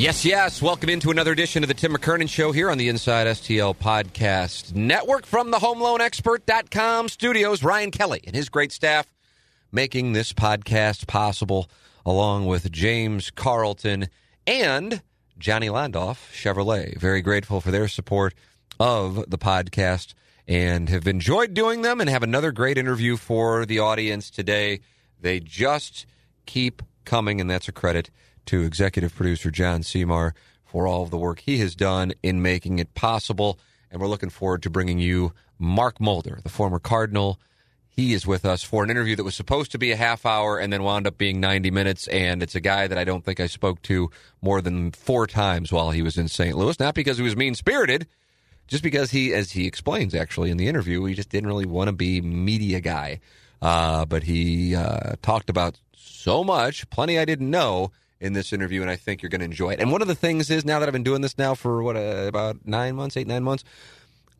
Yes, yes. Welcome into another edition of the Tim McKernan Show here on the Inside STL Podcast Network from the HomeLoanExpert.com studios. Ryan Kelley and his great staff making this podcast possible, along with James Carlton and Johnny Londoff Chevrolet. Very grateful for their support of the podcast and have enjoyed doing them and have another great interview for the audience today. They just keep coming, and that's a credit to executive producer John Seymour for all of the work he has done in making it possible. And we're looking forward to bringing you Mark Mulder, the former Cardinal. He is with us for an interview that was supposed to be a half hour and then wound up being 90 minutes. And it's a guy that I don't think I spoke to more than four times while he was in St. Louis. Not because he was mean spirited, just because he, as he explains actually in the interview, he just didn't really want to be media guy. Uh, but he uh, talked about so much, plenty I didn't know in this interview, and I think you're going to enjoy it. And one of the things is now that I've been doing this now for what uh, about nine months, eight nine months,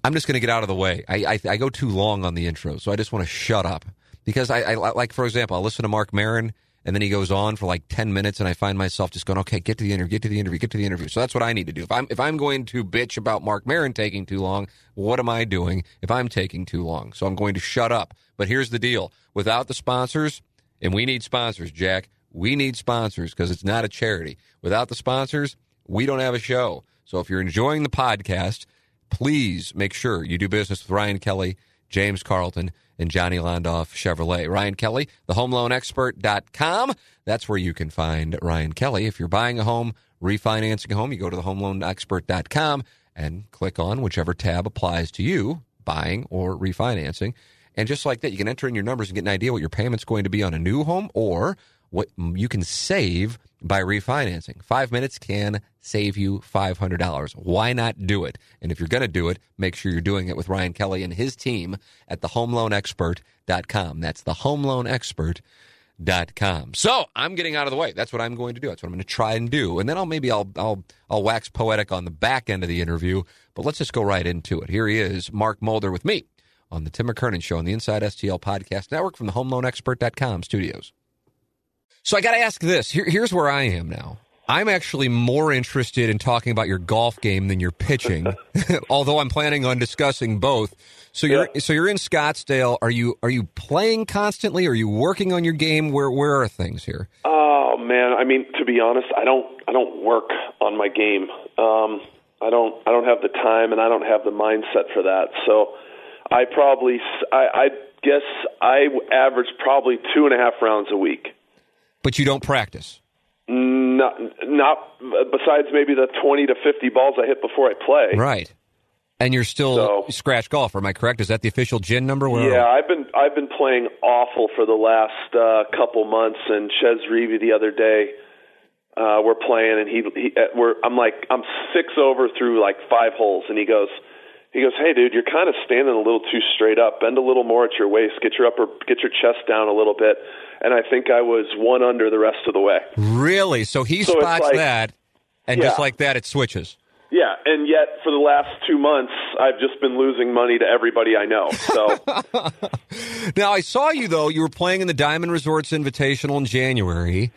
I'm just going to get out of the way. I, I, I go too long on the intro, so I just want to shut up because I, I like for example, I'll listen to Mark Maron. And then he goes on for like ten minutes, and I find myself just going, "Okay, get to the interview, get to the interview, get to the interview." So that's what I need to do. If I'm if I'm going to bitch about Mark Maron taking too long, what am I doing if I'm taking too long? So I'm going to shut up. But here's the deal: without the sponsors, and we need sponsors, Jack. We need sponsors because it's not a charity. Without the sponsors, we don't have a show. So if you're enjoying the podcast, please make sure you do business with Ryan Kelley, James Carlton, and Johnny Londoff Chevrolet. Ryan Kelley, thehomeloanexpert.com. That's where you can find Ryan Kelley. If you're buying a home, refinancing a home, you go to thehomeloanexpert.com and click on whichever tab applies to you, buying or refinancing. And just like that, you can enter in your numbers and get an idea what your payment's going to be on a new home or what you can save by refinancing. Five minutes can save you $500. Why not do it? And if you're going to do it, make sure you're doing it with Ryan Kelley and his team at thehomeloanexpert.com. That's thehomeloanexpert.com. So I'm getting out of the way. That's what I'm going to do. That's what I'm going to try and do. And then I'll maybe I'll, I'll, I'll wax poetic on the back end of the interview, but let's just go right into it. Here he is, Mark Mulder with me on the Tim McKernan Show on the Inside STL Podcast Network from the HomeLoanExpert.com studios. So I got to ask this. Here, here's where I am now. I'm actually more interested in talking about your golf game than your pitching, although I'm planning on discussing both. So you're Yeah. so you're in Scottsdale. Are you are you playing constantly? Are you working on your game? Where where are things here? Oh man, I mean to be honest, I don't I don't work on my game. Um, I don't I don't have the time and I don't have the mindset for that. So I probably I, I guess I average probably two and a half rounds a week. But you don't practice. Not not besides maybe the twenty to fifty balls I hit before I play. Right. And you're still So- scratch golfer, am I correct? Is that the official GHIN number? Where Yeah, I've been I've been playing awful for the last uh, couple months. And Chez Reavie the other day, uh, we're playing, and he, he uh, we're I'm like I'm six over through like five holes, and he goes. He goes, "Hey, dude, you're kind of standing a little too straight up. Bend a little more at your waist. Get your upper, get your chest down a little bit." And I think I was one under the rest of the way. Really? So he So spots like- that, and just like that, it switches. Yeah, and yet for the last two months, I've just been losing money to everybody I know. So Now I saw you though. You were playing in the Diamond Resorts Invitational in January.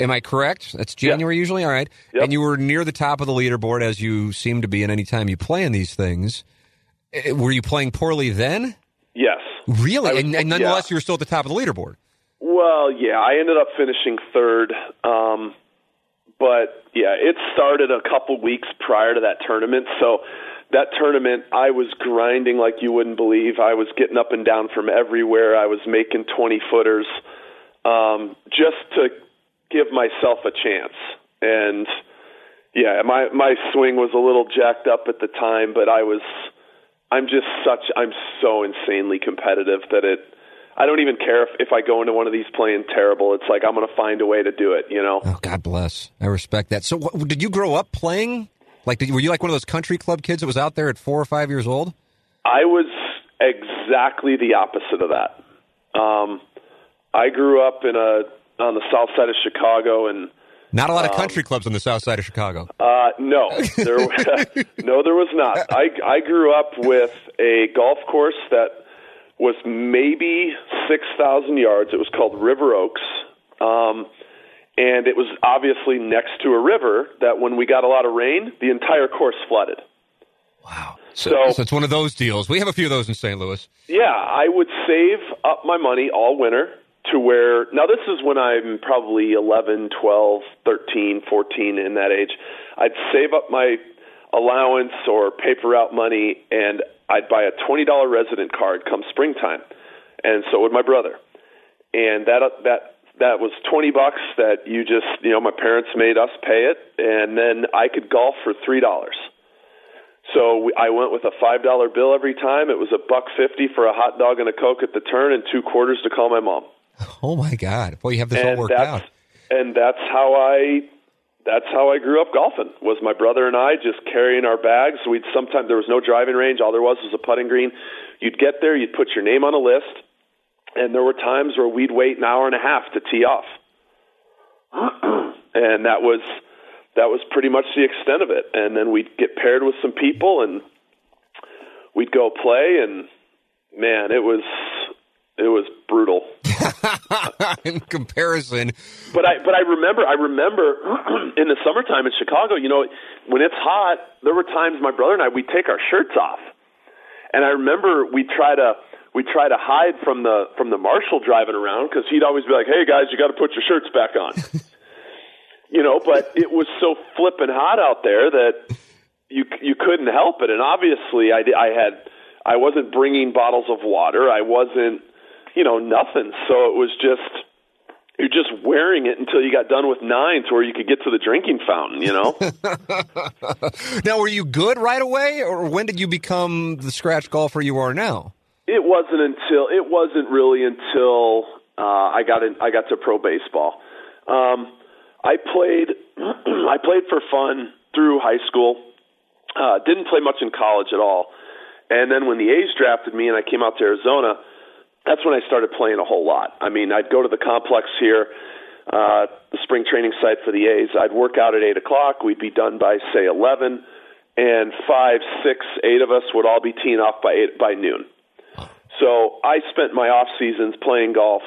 Am I correct? That's January usually. All right. Yep. And you were near the top of the leaderboard as you seem to be in any time you play in these things. Eh, Were you playing poorly then? yes, Really? Was- and, and nonetheless, yeah. you were still at the top of the leaderboard. Well, yeah, I ended up finishing third. Um, but yeah, it started a couple weeks prior to that tournament. So that tournament, I was grinding like you wouldn't believe. I was getting up and down from everywhere. I was making 20 footers um, just to give myself a chance. And yeah, my my swing was a little jacked up at the time, but I was I'm just such I'm so insanely competitive that it I don't even care if, if I go into one of these playing terrible. It's like I'm going to find a way to do it, you know. Oh, God bless. I respect that. So, what, did you grow up playing? Like, did, were you like one of those country club kids that was out there at four or five years old? I was exactly the opposite of that. Um, I grew up in a on the south side of Chicago, and not a lot of um, country um, clubs on the south side of Chicago. Uh, no, there, no, there was not. I I grew up with a golf course that was maybe 6,000 yards. It was called River Oaks. Um, and it was obviously next to a river that when we got a lot of rain, the entire course flooded. Wow. So, so, it's one of those deals. We have a few of those in St. Louis. Yeah, I would save up my money all winter to where now this is when I'm probably 11, 12, 13, 14 in that age. I'd save up my allowance or paper out money and I'd buy a $20 resident card come springtime. And so would my brother. And that that that was 20 bucks that you just, you know, my parents made us pay it and then I could golf for $3. So we, I went with a $5 bill every time. It was a buck 50 for a hot dog and a coke at the turn and two quarters to call my mom. Oh my god. Boy, you have this and all worked out. And that's how I that's how I grew up golfing. Was my brother and I just carrying our bags. We'd sometimes there was no driving range. All there was was a putting green. You'd get there, you'd put your name on a list, and there were times where we'd wait an hour and a half to tee off. and that was that was pretty much the extent of it. And then we'd get paired with some people and we'd go play and man, it was it was brutal. in comparison. But I but I remember I remember in the summertime in Chicago, you know, when it's hot, there were times my brother and I we'd take our shirts off. And I remember we try to we try to hide from the from the marshal driving around because he'd always be like, "Hey guys, you got to put your shirts back on." you know, but it was so flippin' hot out there that you you couldn't help it. And obviously, I I had I wasn't bringing bottles of water. I wasn't you know, nothing. So it was just you're just wearing it until you got done with nines where you could get to the drinking fountain, you know? now, were you good right away, or when did you become the scratch golfer you are now? It wasn't until, it wasn't really until uh, I got in, I got to pro baseball. Um, I played, I played for fun through high school. Uh, didn't play much in college at all. And then when the A's drafted me and I came out to Arizona, that's when I started playing a whole lot. I mean, I'd go to the complex here, uh, the spring training site for the A's. I'd work out at eight o'clock. We'd be done by say eleven, and five, six, eight of us would all be teeing off by eight by noon. So I spent my off seasons playing golf,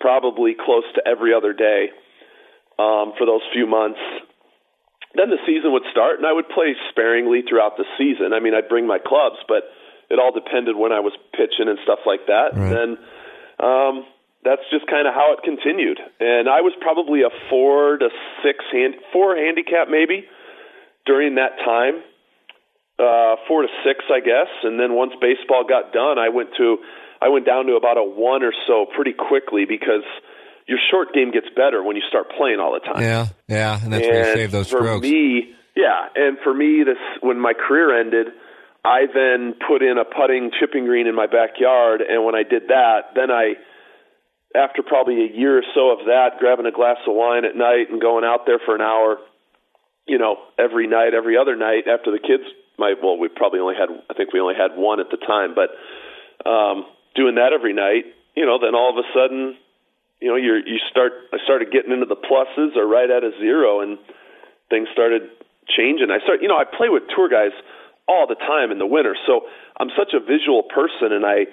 probably close to every other day um, for those few months. Then the season would start, and I would play sparingly throughout the season. I mean, I'd bring my clubs, but it all depended when I was pitching and stuff like that. Right. And then um, that's just kind of how it continued. And I was probably a four to six hand, four handicap maybe during that time, uh, four to six, I guess. And then once baseball got done, I went to I went down to about a one or so pretty quickly because your short game gets better when you start playing all the time. Yeah, yeah, and that's and where you save those for strokes. me, yeah, and for me, this when my career ended I then put in a putting chipping green in my backyard, and when I did that, then I, after probably a year or so of that, grabbing a glass of wine at night and going out there for an hour, you know, every night, every other night after the kids, my well, we probably only had, I think we only had one at the time, but um, doing that every night, you know, then all of a sudden, you know, you're you start. I started getting into the pluses or right at a zero, and things started changing. I start, you know, I play with tour guys all the time in the winter. So I'm such a visual person, and I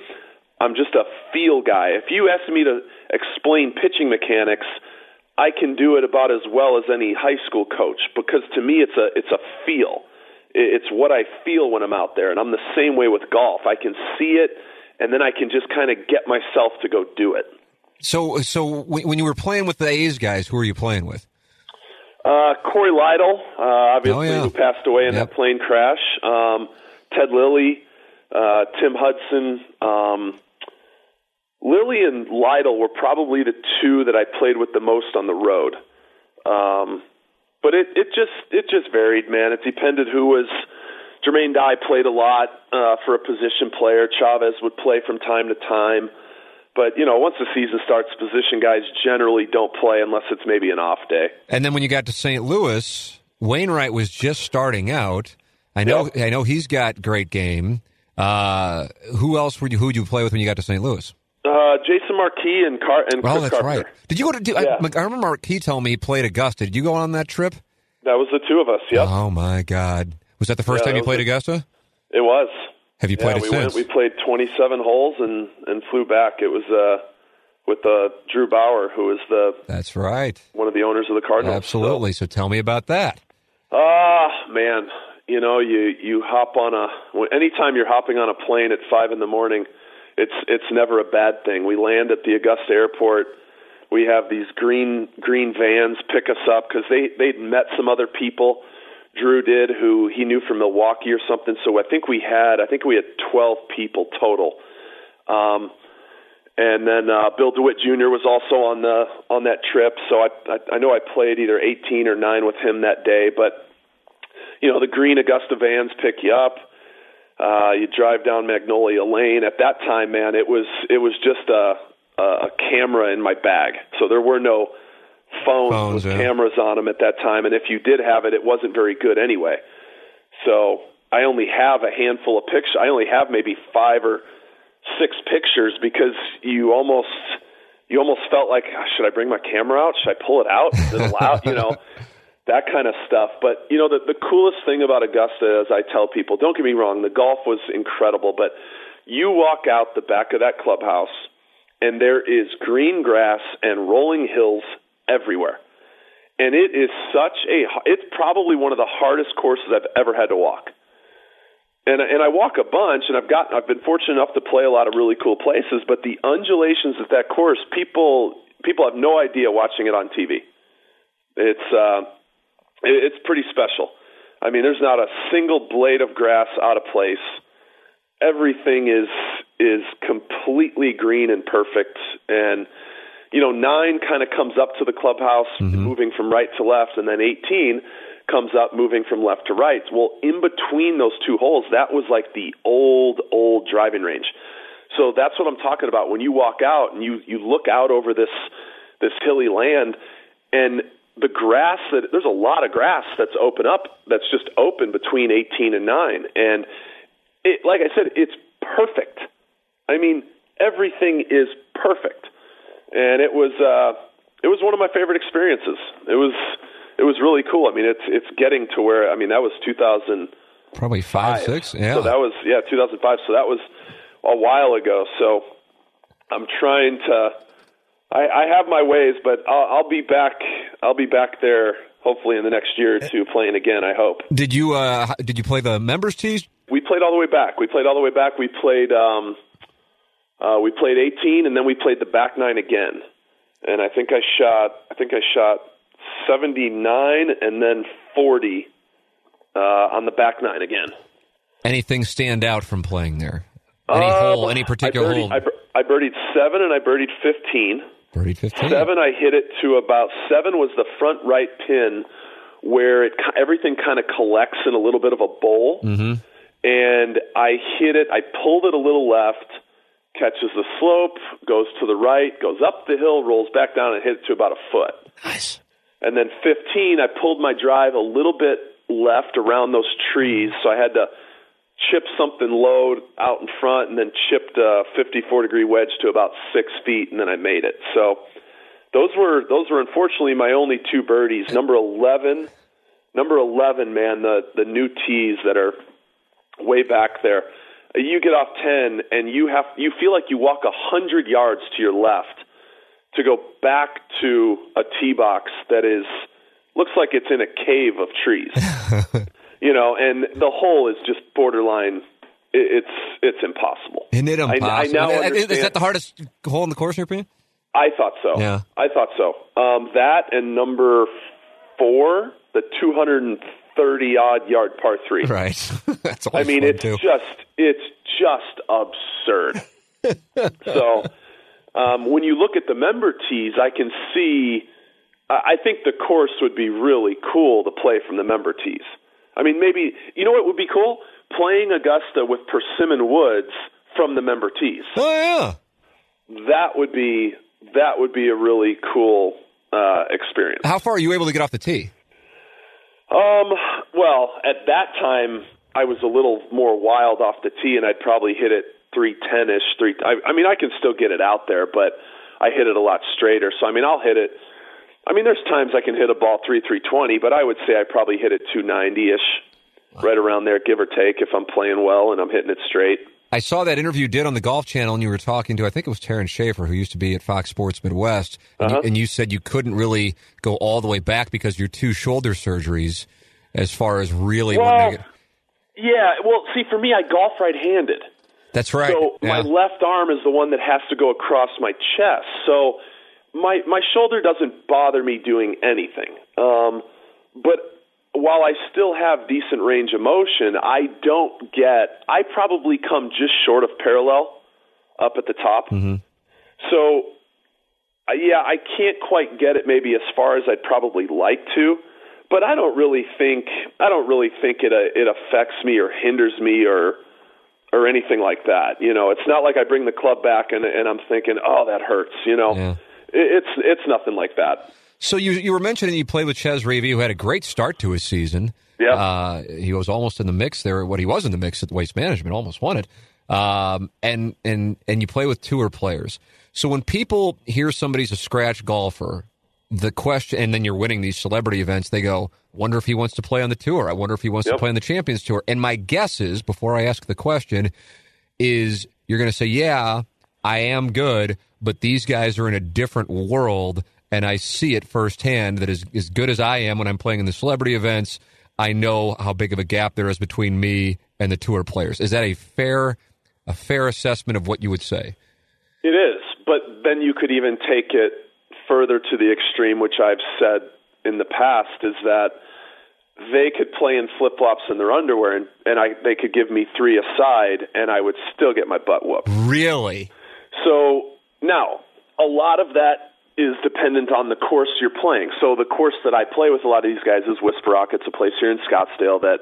I'm just a feel guy. If you ask me to explain pitching mechanics, I can do it about as well as any high school coach because to me it's a it's a feel. It's what I feel when I'm out there, and I'm the same way with golf. I can see it, and then I can just kind of get myself to go do it. So, so when you were playing with the A's guys, who were you playing with? Uh, Corey Lidle, uh, obviously, oh, yeah. who passed away in yep. that plane crash. Um, Ted Lilly, uh, Tim Hudson. Um, Lilly and Lytle were probably the two that I played with the most on the road. Um, but it it just it just varied, man. It depended who was. Jermaine Dye played a lot uh, for a position player. Chavez would play from time to time. But you know, once the season starts, position guys generally don't play unless it's maybe an off day. And then when you got to St. Louis, Wainwright was just starting out. I know, Yep. I know he's got great game. Uh, who else would you who would you play with when you got to St. Louis? Uh, Jason Marquis and Car and Well, Chris that's Carpenter. right. Did you go to? Do, Yeah. I, I remember Marquis telling me he played Augusta. Did you go on that trip? That was the two of us. Yep, Oh my God! Was that the first Yeah, time you played was Augusta? it was. Have you played yeah, it we since? went. We played 27 holes and and flew back. It was uh with uh, Drew Baur, who is the That's right. one of the owners of the Cardinals. Absolutely. So tell me about that. Ah, man, you know, you you hop on a anytime you're hopping on a plane at five in the morning, it's it's never a bad thing. We land at the Augusta airport. We have these green green vans pick us up because they they'd met some other people. Drew did, who he knew from Milwaukee or something. So I think we had I think we had twelve people total. Um, and then uh, Bill DeWitt Jr. was also on the on that trip. So I, I I know I played either 18 or nine with him that day. But you know the green Augusta vans pick you up. Uh, you drive down Magnolia Lane. At that time, man, it was it was just a a camera in my bag. So there were no phones, Phones, with yeah. cameras on them at that time. And if you did have it, it wasn't very good anyway. So I only have a handful of pictures. I only have maybe five or six pictures because you almost you almost felt like "Ah, should I bring my camera out? Should I pull it out? Is it allowed? you know, that kind of stuff. But you know, the the coolest thing about Augusta, as I tell people, don't get me wrong, the golf was incredible, but you walk out the back of that clubhouse and there is green grass and rolling hills everywhere. And it is such a it's probably one of the hardest courses I've ever had to walk and and I walk a bunch, and I've got I've been fortunate enough to play a lot of really cool places. But the undulations at that course, people people have no idea watching it on TV. It's uh, it, it's pretty special. I mean, there's not a single blade of grass out of place. Everything is is completely green and perfect, and you know, nine kind of comes up to the clubhouse, mm-hmm. moving from right to left, and then 18 comes up, moving from left to right. Well, in between those two holes, that was like the old, old driving range. So that's what I'm talking about. When you walk out and you you look out over this this hilly land, and the grass that there's a lot of grass that's open up that's just open between 18 and 9 and it, like I said it's perfect I mean everything is perfect and it was uh it was one of my favorite experiences it was it was really cool I mean it's it's getting to where I mean that was 2000 Probably five, six. Yeah. so that was yeah 2005 so that was a while ago so I'm trying to I, I have my ways, but I'll, I'll be back. I'll be back there hopefully in the next year or two playing again. I hope. did you uh, did you play the members tees? We played all the way back. We played all the way back. We played. Um, uh, we played 18, and then we played the back nine again. And I think I shot. I think I shot 79 and then 40 uh, on the back nine again. Anything stand out from playing there? Any Um, hole? Any particular I birdied, hole? I, I birdied seven and I birdied 15. Birdied fifteen. Seven, I hit it to about seven was the front right pin where it everything kind of collects in a little bit of a bowl. Mm-hmm. And I hit it. I pulled it a little left, catches the slope, goes to the right, goes up the hill, rolls back down, and hits to about a foot. Nice. And then 15, I pulled my drive a little bit left around those trees, so I had to chip something low out in front and then chipped a 54 degree wedge to about six feet, and then I made it. So those were those were unfortunately my only two birdies. Number 11, number 11, man, the the new tees that are way back there. You get off 10 and you have you feel like you walk a hundred yards to your left to go back to a tee box that is looks like it's in a cave of trees. you know, and the hole is just borderline. It's it's impossible. Isn't it I- I impossible? now is, is that the hardest hole in the course, in your opinion? I thought so. Yeah. I thought so. Um, that and number four, the 230 odd yard par three. Right. That's all. I mean, it's too. just it's just absurd. so um, when you look at the member tees, I can see I think the course would be really cool to play from the member tees. I mean, maybe you know what would be cool? Playing Augusta with persimmon woods from the member tees. Oh yeah, that would be that would be a really cool uh, experience. How far are you able to get off the tee? Um, well, at that time, I was a little more wild off the tee, and I'd probably hit it three ten ish. Three. I, I mean, I can still get it out there, but I hit it a lot straighter. So I mean, I'll hit it. I mean, there's times I can hit a ball three three twenty, but I would say I probably hit it two ninety ish, right around there, give or take, if I'm playing well and I'm hitting it straight. I saw that interview you did on the Golf Channel, and you were talking to, I think it was Taryn Schaefer, who used to be at Fox Sports Midwest, and, Uh-huh. you, and you said you couldn't really go all the way back because your two shoulder surgeries, as far as really. Well, get- yeah. Well, see, for me, I golf right-handed. that's right. So my left arm is the one that has to go across my chest. So my my shoulder doesn't bother me doing anything. Um, but while I still have decent range of motion, I don't get. I probably come just short of parallel up at the top. So uh, yeah, I can't quite get it maybe as far as I'd probably like to. But I don't really think I don't really think it uh, it affects me or hinders me or or anything like that. You know, it's not like I bring the club back and and I'm thinking, oh, that hurts. You know, Yeah. it, it's it's nothing like that. So you you were mentioning you played with Chez Reavie, who had a great start to his season. Yeah. uh, he was almost in the mix there. What he was in the mix at Waste Management, almost won it. Um, and and and you play with tour players. So when people hear somebody's a scratch golfer, the question, and then you're winning these celebrity events, they go, "Wonder if he wants to play on the tour. I wonder if he wants to play on the Champions Tour." And my guess is, before I ask the question, is you're going to say, "Yeah, I am good, but these guys are in a different world, and I see it firsthand. That as as good as I am when I'm playing in the celebrity events, I know how big of a gap there is between me and the tour players. Is that a fair a fair assessment of what you would say? It is, but then you could even take it further to the extreme, which I've said in the past, is that they could play in flip flops in their underwear, and, and I they could give me three aside, and I would still get my butt whooped. Really? So now, a lot of that is dependent on the course you're playing. So the course that I play with a lot of these guys is Whisper Rock. It's a place here in Scottsdale that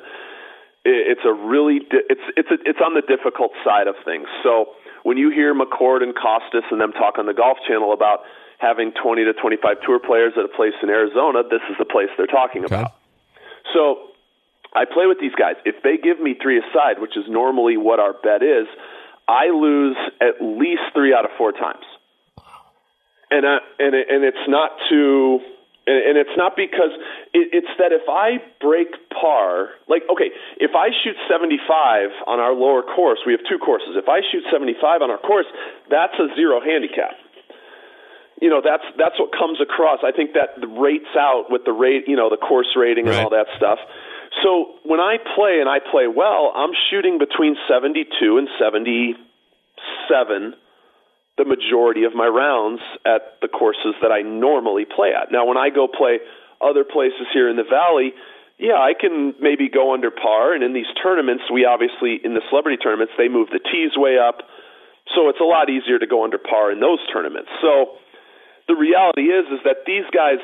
it's a really di- it's it's a, it's on the difficult side of things. So when you hear McCord and Costas and them talk on the Golf Channel about having 20 to 25 tour players at a place in Arizona, this is the place they're talking Okay. about. So I play with these guys. If they give me three aside, which is normally what our bet is, I lose at least three out of four times. And uh, and it, and it's not to and, and it's not because it, it's that if I break par, like okay, if I shoot 75 on our lower course, we have two courses. If I shoot 75 on our course, that's a zero handicap you know that's that's what comes across. I think that rates out with the rate, you know, the course rating and all that stuff. So when I play and I play well, I'm shooting between 72 and 77 the majority of my rounds at the courses that I normally play at. Now when I go play other places here in the valley, yeah, I can maybe go under par and in these tournaments, we obviously in the celebrity tournaments, they move the tees way up. So it's a lot easier to go under par in those tournaments. So the reality is is that these guys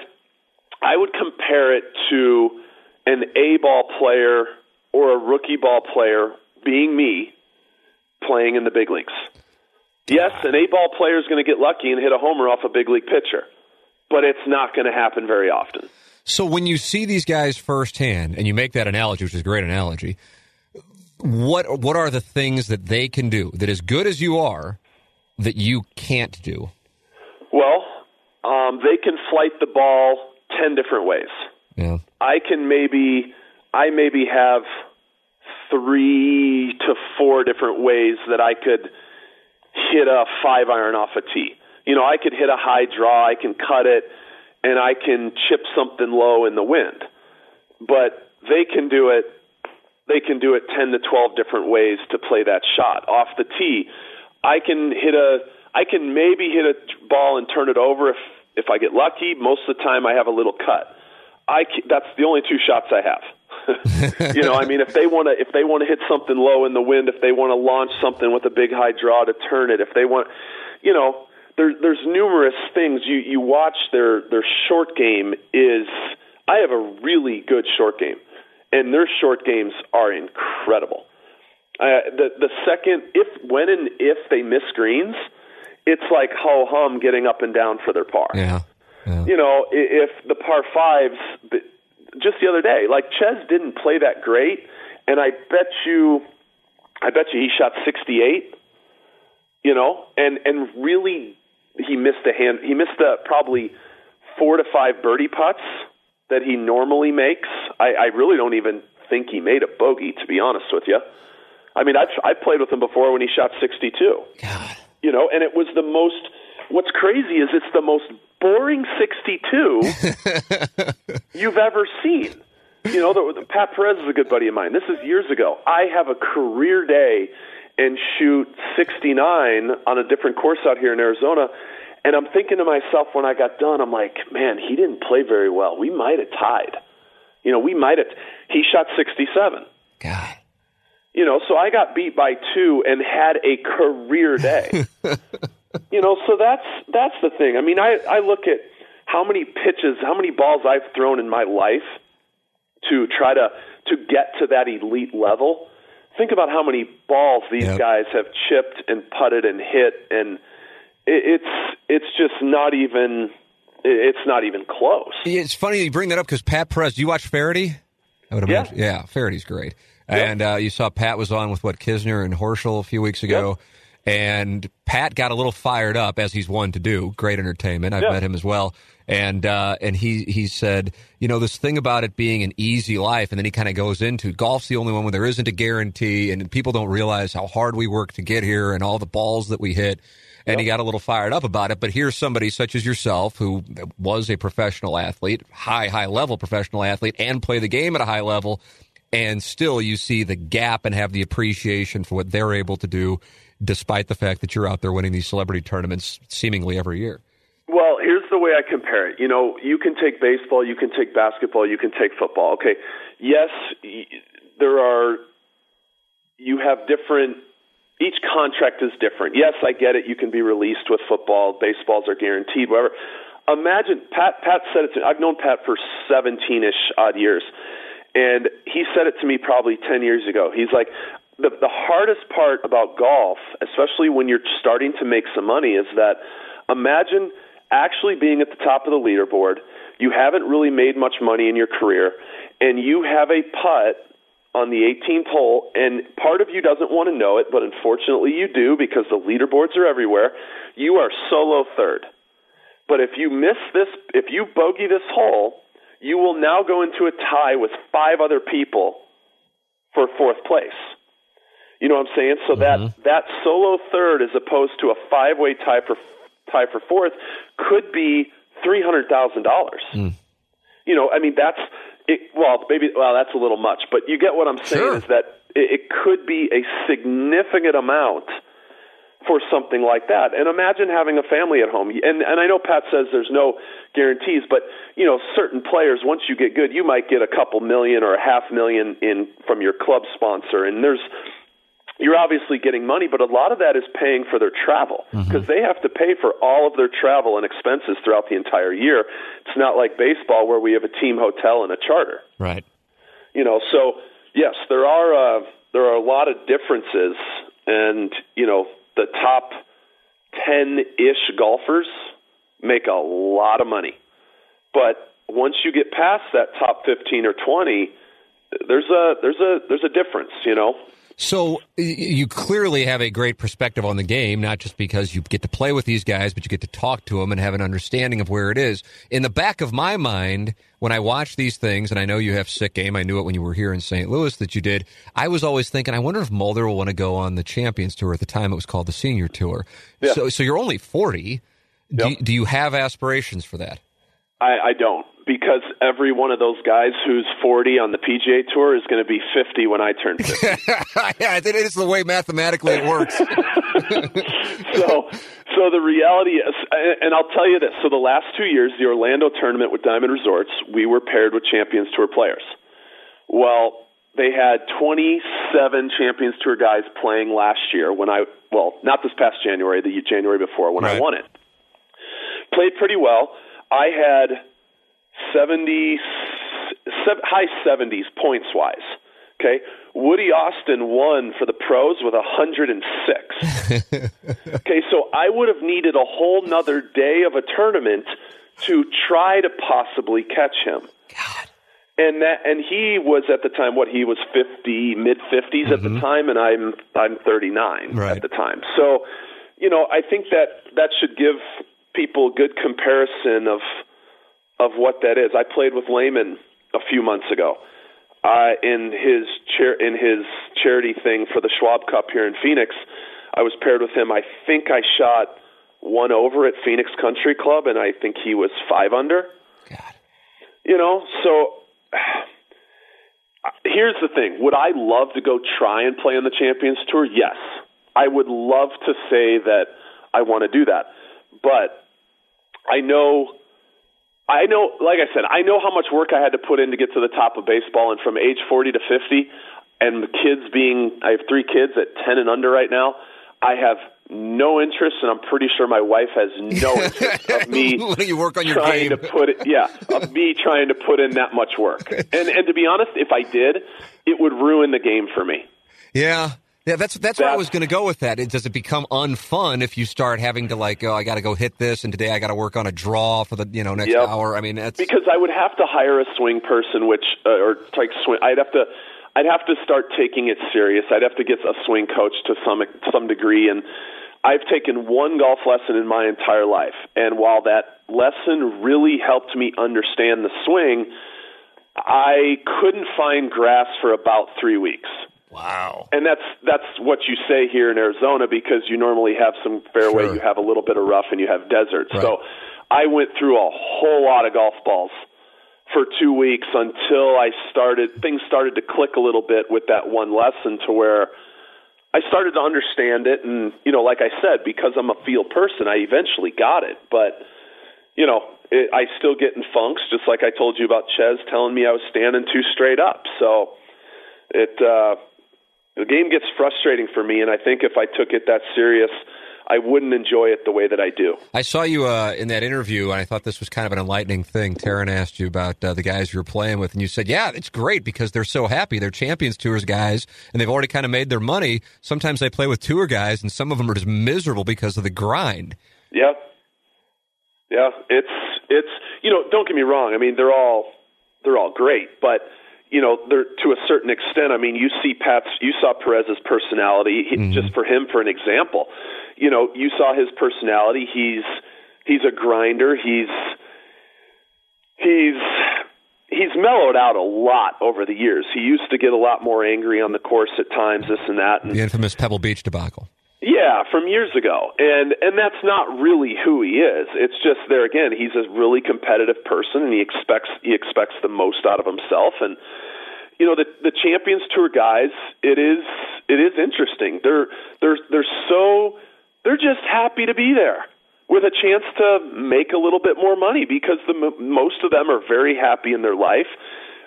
I would compare it to an A ball player or a rookie ball player being me playing in the big leagues. Yes, an eight ball player is going to get lucky and hit a homer off a big league pitcher, but it's not going to happen very often. So when you see these guys firsthand, and you make that analogy, which is a great analogy, what what are the things that they can do that, as good as you are, that you can't do? Well, um, they can flight the ball 10 different ways. Yeah. I can maybe I maybe have three to four different ways that I could hit a five iron off a tee. You know, I could hit a high draw, I can cut it, and I can chip something low in the wind. But they can do it they can do it 10 to 12 different ways to play that shot off the tee. I can hit a I can maybe hit a ball and turn it over if if I get lucky. Most of the time I have a little cut. I ca- that's the only two shots I have. you know, I mean if they want to if they want to hit something low in the wind, if they want to launch something with a big high draw to turn it, if they want you know, there, there's numerous things you you watch their their short game is I have a really good short game, and their short games are incredible. Uh, the the second if when and if they miss greens, it's like ho hum getting up and down for their par. Yeah. yeah. You know, if the par fives, just the other day, like Chez didn't play that great, and I bet you, I bet you he shot 68. You know, and and really he missed a hand. He missed a, probably four to five birdie putts that he normally makes. I, I really don't even think he made a bogey, to be honest with you. I mean, I've I played with him before when he shot 62. God. You know, and it was the most. What's crazy is it's the most boring 62 you've ever seen. You know, the, the, Pat Perez is a good buddy of mine. This is years ago. I have a career day and shoot 69 on a different course out here in Arizona. And I'm thinking to myself when I got done, I'm like, man, he didn't play very well. We might have tied. You know, we might have. He shot 67. God. You know, so I got beat by two and had a career day. you know, so that's that's the thing. I mean, I I look at how many pitches, how many balls I've thrown in my life to try to to get to that elite level. Think about how many balls these yep. guys have chipped and putted and hit, and it, it's it's just not even it's not even close. It's funny you bring that up because Pat Perez. Do you watch Feherty? I would imagine. Yeah, yeah Feherty's great. And uh, you saw Pat was on with what Kisner and Horschel a few weeks ago. Yep. And Pat got a little fired up as he's one to do. Great entertainment. I've yep. met him as well. And uh, and he he said, you know, this thing about it being an easy life, and then he kind of goes into golf's the only one where there isn't a guarantee, and people don't realize how hard we work to get here and all the balls that we hit. And yep. he got a little fired up about it. But here's somebody such as yourself who was a professional athlete, high high level professional athlete, and play the game at a high level and still you see the gap and have the appreciation for what they're able to do despite the fact that you're out there winning these celebrity tournaments seemingly every year well here's the way i compare it you know you can take baseball you can take basketball you can take football okay yes there are you have different each contract is different yes i get it you can be released with football baseballs are guaranteed whatever imagine pat pat said it to, me. i've known pat for 17ish odd years and he said it to me probably 10 years ago. He's like, the, the hardest part about golf, especially when you're starting to make some money, is that imagine actually being at the top of the leaderboard. You haven't really made much money in your career, and you have a putt on the 18th hole, and part of you doesn't want to know it, but unfortunately you do because the leaderboards are everywhere. You are solo third. But if you miss this, if you bogey this hole, you will now go into a tie with five other people for fourth place. You know what I'm saying? So mm-hmm. that that solo third, as opposed to a five way tie for tie for fourth, could be three hundred thousand dollars. Mm. You know, I mean that's it. Well, maybe well that's a little much, but you get what I'm saying sure. is that it, it could be a significant amount for something like that. And imagine having a family at home. And and I know Pat says there's no guarantees, but you know, certain players once you get good, you might get a couple million or a half million in from your club sponsor. And there's you're obviously getting money, but a lot of that is paying for their travel because mm-hmm. they have to pay for all of their travel and expenses throughout the entire year. It's not like baseball where we have a team hotel and a charter. Right. You know, so yes, there are uh, there are a lot of differences, and you know, the top 10 ish golfers make a lot of money. But once you get past that top 15 or 20, there's a there's a there's a difference, you know. So you clearly have a great perspective on the game, not just because you get to play with these guys, but you get to talk to them and have an understanding of where it is. In the back of my mind, when I watch these things, and I know you have sick game, I knew it when you were here in St. Louis that you did. I was always thinking, I wonder if Mulder will want to go on the Champions Tour. At the time, it was called the Senior Tour. Yeah. So, so you're only forty. Yep. Do, do you have aspirations for that? I, I don't because every one of those guys who's 40 on the PGA Tour is going to be 50 when I turn 50. yeah, I think it's the way mathematically it works. so, so the reality is, and I'll tell you this: so the last two years, the Orlando tournament with Diamond Resorts, we were paired with Champions Tour players. Well, they had 27 Champions Tour guys playing last year when I, well, not this past January, the January before when right. I won it. played pretty well. I had 70, high 70s points wise. Okay. Woody Austin won for the pros with 106. okay, so I would have needed a whole nother day of a tournament to try to possibly catch him. God. And that and he was at the time what he was 50 mid 50s mm-hmm. at the mm-hmm. time and I'm I'm 39 right. at the time. So, you know, I think that that should give people good comparison of of what that is. I played with Lehman a few months ago uh, in his chair in his charity thing for the Schwab Cup here in Phoenix. I was paired with him. I think I shot one over at Phoenix Country Club, and I think he was five under. God. You know, so here's the thing: Would I love to go try and play on the Champions Tour? Yes, I would love to say that I want to do that, but I know I know, like I said, I know how much work I had to put in to get to the top of baseball, and from age 40 to 50, and the kids being, I have three kids at 10 and under right now. I have no interest, and I'm pretty sure my wife has no interest of me you work on your trying game. to put it, yeah, of me trying to put in that much work. And and to be honest, if I did, it would ruin the game for me. Yeah, yeah, that's that's, that's where I was going to go with that. It, does it become unfun if you start having to like, oh, I got to go hit this, and today I got to work on a draw for the you know next yep. hour. I mean, that's because I would have to hire a swing person, which uh, or like swing. I'd have to. I'd have to start taking it serious. I'd have to get a swing coach to some some degree, and I've taken one golf lesson in my entire life. And while that lesson really helped me understand the swing, I couldn't find grass for about three weeks. Wow. And that's that's what you say here in Arizona because you normally have some fairway, sure. you have a little bit of rough, and you have desert. Right. So I went through a whole lot of golf balls for two weeks until I started things started to click a little bit with that one lesson to where I started to understand it and you know like I said because I'm a feel person I eventually got it but you know it, I still get in funks just like I told you about Chez telling me I was standing too straight up so it uh the game gets frustrating for me, and I think if I took it that serious, I wouldn't enjoy it the way that I do. I saw you uh, in that interview, and I thought this was kind of an enlightening thing. Taryn asked you about uh, the guys you were playing with, and you said, "Yeah, it's great because they're so happy. They're Champions Tours guys, and they've already kind of made their money. Sometimes they play with tour guys, and some of them are just miserable because of the grind." Yeah, yeah. It's it's you know, don't get me wrong. I mean, they're all they're all great, but you know, there, to a certain extent, I mean, you see Pat's, you saw Perez's personality. He, mm-hmm. Just for him, for an example, you know, you saw his personality. He's he's a grinder. He's he's he's mellowed out a lot over the years. He used to get a lot more angry on the course at times, this and that. And, the infamous Pebble Beach debacle. Yeah, from years ago. And and that's not really who he is. It's just there again, he's a really competitive person and he expects he expects the most out of himself and you know the the Champions Tour guys, it is it is interesting. They're they're they're so they're just happy to be there with a chance to make a little bit more money because the most of them are very happy in their life.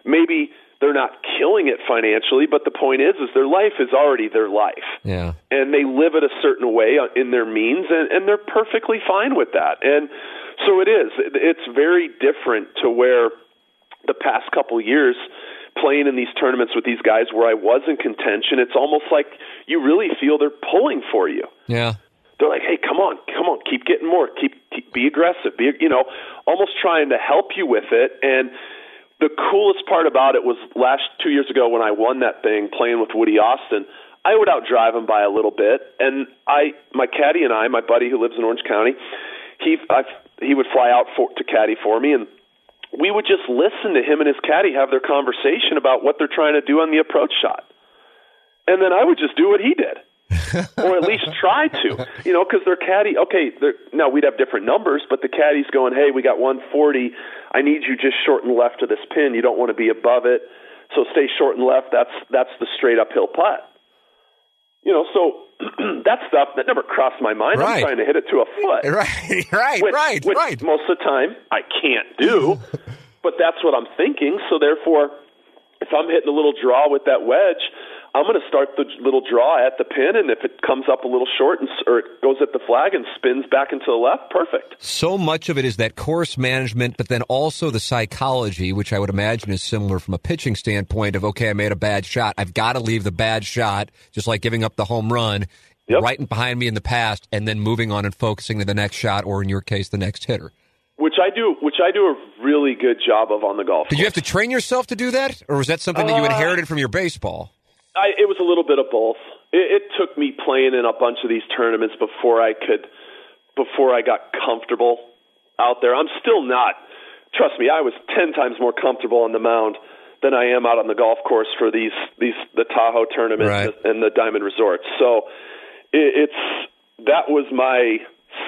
Maybe they're not killing it financially, but the point is, is their life is already their life. Yeah. And they live it a certain way in their means, and, and they're perfectly fine with that. And so it is. It's very different to where the past couple years playing in these tournaments with these guys where I was in contention, it's almost like you really feel they're pulling for you. Yeah. They're like, "Hey, come on, come on, keep getting more, keep, keep be aggressive, be you know, almost trying to help you with it." And the coolest part about it was last two years ago when I won that thing playing with Woody Austin. I would outdrive him by a little bit, and I, my caddy and I, my buddy who lives in Orange County, he, I, he would fly out for, to caddy for me, and we would just listen to him and his caddy have their conversation about what they're trying to do on the approach shot, and then I would just do what he did. or at least try to, you know, because they're caddy. Okay, they're, now we'd have different numbers, but the caddy's going, "Hey, we got 140. I need you just short and left of this pin. You don't want to be above it, so stay short and left. That's that's the straight uphill putt." You know, so that stuff that never crossed my mind. Right. I'm trying to hit it to a foot. Right, right, which, right, which right. Most of the time, I can't do, but that's what I'm thinking. So therefore, if I'm hitting a little draw with that wedge, I'm going to start the little draw at the pin, and if it comes up a little short and, or it goes at the flag and spins back into the left, perfect. So much of it is that course management, but then also the psychology, which I would imagine is similar from a pitching standpoint of, okay, I made a bad shot. I've got to leave the bad shot, just like giving up the home run, yep. right behind me in the past, and then moving on and focusing to the next shot, or in your case, the next hitter. Which I do, which I do a really good job of on the golf. Did course. you have to train yourself to do that, or was that something that you uh, inherited from your baseball? I, it was a little bit of both. It, it took me playing in a bunch of these tournaments before I could, before I got comfortable out there. I'm still not. Trust me, I was ten times more comfortable on the mound than I am out on the golf course for these these the Tahoe tournament right. and the Diamond Resorts. So it, it's that was my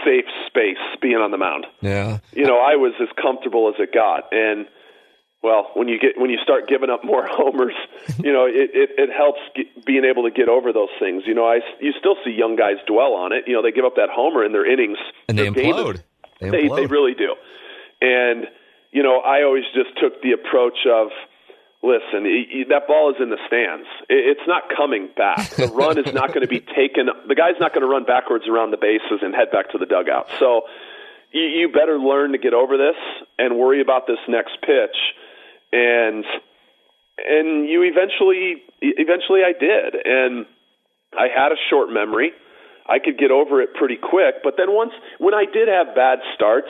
safe space being on the mound. Yeah, you know, I was as comfortable as it got, and well, when you get when you start giving up more homers, you know it it, it helps get, being able to get over those things. You know, I you still see young guys dwell on it. You know, they give up that homer in their innings, and they implode. they, they, they really do. And you know, I always just took the approach of, listen, that ball is in the stands. It's not coming back. The run is not going to be taken. The guy's not going to run backwards around the bases and head back to the dugout. So you better learn to get over this and worry about this next pitch and and you eventually eventually I did and I had a short memory. I could get over it pretty quick, but then once when I did have bad starts,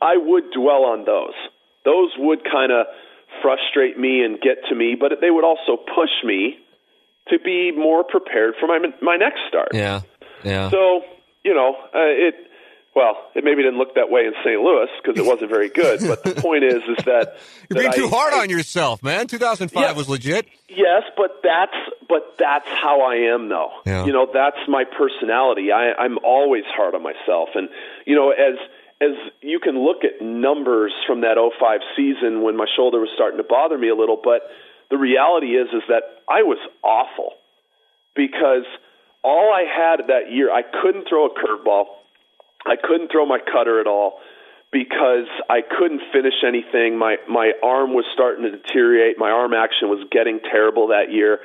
I would dwell on those. Those would kind of frustrate me and get to me, but they would also push me to be more prepared for my my next start. Yeah. Yeah. So, you know, uh, it well, it maybe didn't look that way in St. Louis because it wasn't very good. But the point is, is that you're being that too I, hard I, on yourself, man. 2005 yeah, was legit. Yes, but that's but that's how I am, though. Yeah. You know, that's my personality. I, I'm always hard on myself, and you know, as as you can look at numbers from that 05 season when my shoulder was starting to bother me a little, but the reality is is that I was awful because all I had that year, I couldn't throw a curveball. I couldn't throw my cutter at all because I couldn't finish anything. My my arm was starting to deteriorate. My arm action was getting terrible that year.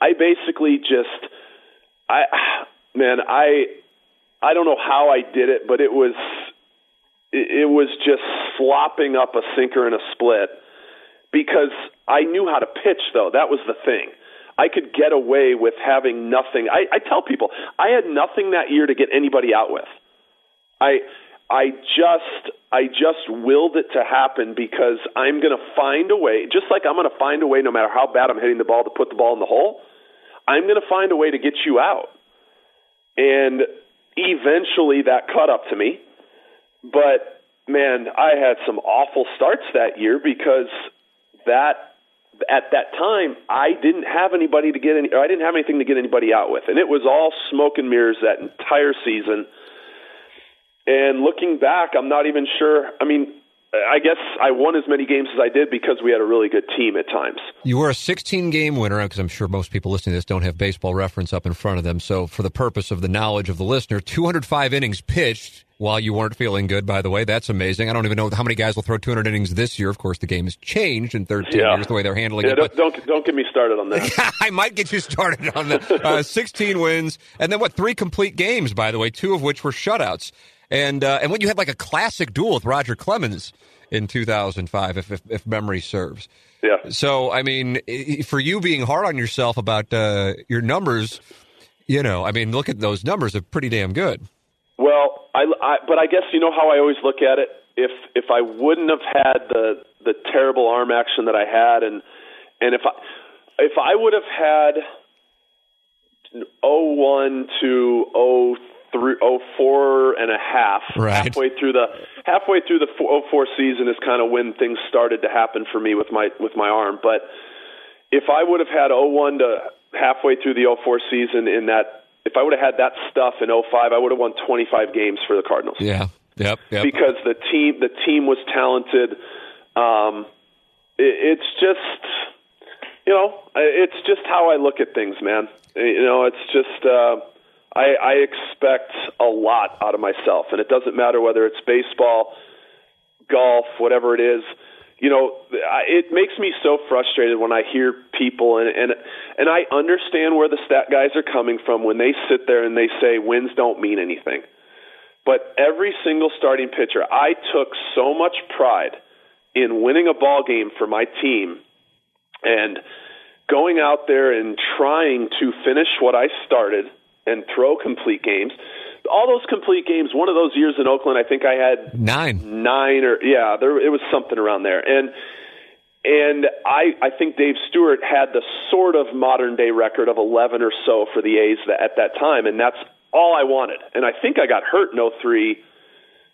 I basically just I man, I I don't know how I did it, but it was it, it was just slopping up a sinker and a split because I knew how to pitch though. That was the thing. I could get away with having nothing. I, I tell people I had nothing that year to get anybody out with. I I just I just willed it to happen because I'm going to find a way, just like I'm going to find a way no matter how bad I'm hitting the ball to put the ball in the hole. I'm going to find a way to get you out. And eventually that caught up to me. But man, I had some awful starts that year because that at that time I didn't have anybody to get any I didn't have anything to get anybody out with. And it was all smoke and mirrors that entire season and looking back, I'm not even sure. I mean, I guess I won as many games as I did because we had a really good team at times. You were a 16 game winner because I'm sure most people listening to this don't have baseball reference up in front of them. So, for the purpose of the knowledge of the listener, 205 innings pitched while you weren't feeling good, by the way. That's amazing. I don't even know how many guys will throw 200 innings this year. Of course, the game has changed in 13 yeah. years, the way they're handling yeah, it. Don't, don't, don't, get me started on that. I might get you started on that. Uh, 16 wins, and then what, three complete games, by the way, two of which were shutouts. And uh, and when you had like a classic duel with Roger Clemens in 2005, if, if, if memory serves. Yeah. So I mean, for you being hard on yourself about uh, your numbers, you know, I mean, look at those numbers; they're pretty damn good. Well, I, I but I guess you know how I always look at it. If if I wouldn't have had the the terrible arm action that I had, and and if I if I would have had 01 to 03 three, oh, four and a half. Right. Halfway through the halfway through the oh four season is kind of when things started to happen for me with my with my arm. But if I would have had oh one to halfway through the oh four season in that, if I would have had that stuff in oh five, I would have won 25 games for the Cardinals. Yeah. Yep. Yep. Because the team the team was talented. Um, it, it's just you know it's just how I look at things, man. You know, it's just. Uh, I, I expect a lot out of myself, and it doesn't matter whether it's baseball, golf, whatever it is. You know, it makes me so frustrated when I hear people and and and I understand where the stat guys are coming from when they sit there and they say wins don't mean anything. But every single starting pitcher, I took so much pride in winning a ball game for my team and going out there and trying to finish what I started and throw complete games. All those complete games. One of those years in Oakland, I think I had nine, nine or yeah, there it was something around there, and and I I think Dave Stewart had the sort of modern day record of eleven or so for the A's at that time, and that's all I wanted. And I think I got hurt in 03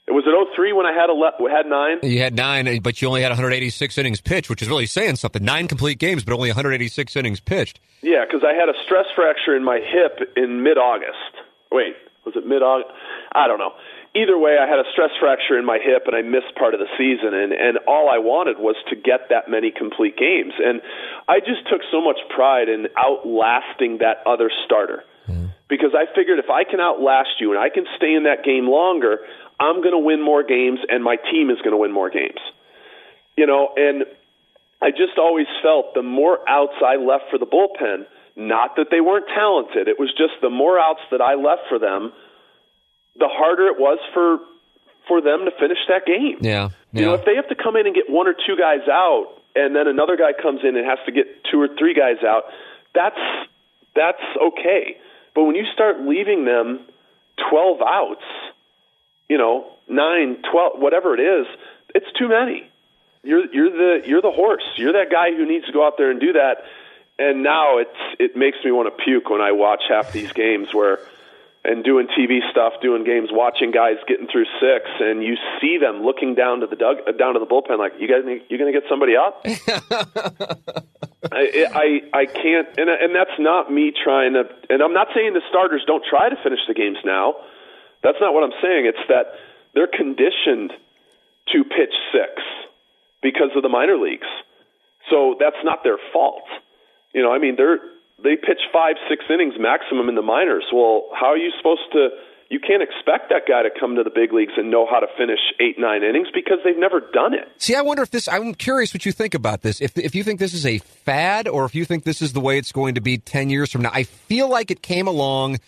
it was at 03 when I had a had nine. You had nine, eh, but you only had 186 innings pitched, which is really saying something. Nine complete games, but only 186 innings pitched. Yeah, because I had a stress fracture in my hip in mid-August. Wait, was it mid-August? I don't know. Either way, I had a stress fracture in my hip, and I missed part of the season. And and all I wanted was to get that many complete games. And I just took so much pride in outlasting that other starter. Mm. Because I figured if I can outlast you and I can stay in that game longer, I'm going to win more games and my team is going to win more games. You know, and I just always felt the more outs I left for the bullpen, not that they weren't talented, it was just the more outs that I left for them, the harder it was for for them to finish that game. Yeah. yeah. You know, if they have to come in and get one or two guys out and then another guy comes in and has to get two or three guys out, that's that's okay. But when you start leaving them 12 outs, you know, nine, twelve, whatever it is, it's too many. You're you're the you're the horse. You're that guy who needs to go out there and do that. And now it's it makes me want to puke when I watch half these games where and doing TV stuff, doing games, watching guys getting through six, and you see them looking down to the dug, uh, down to the bullpen, like you guys, you're going to get somebody up? I, I I can't, and and that's not me trying to, and I'm not saying the starters don't try to finish the games now. That's not what I'm saying. It's that they're conditioned to pitch six because of the minor leagues. So that's not their fault. You know, I mean, they're they pitch five, six innings maximum in the minors. Well, how are you supposed to? You can't expect that guy to come to the big leagues and know how to finish eight, nine innings because they've never done it. See, I wonder if this. I'm curious what you think about this. If if you think this is a fad, or if you think this is the way it's going to be ten years from now. I feel like it came along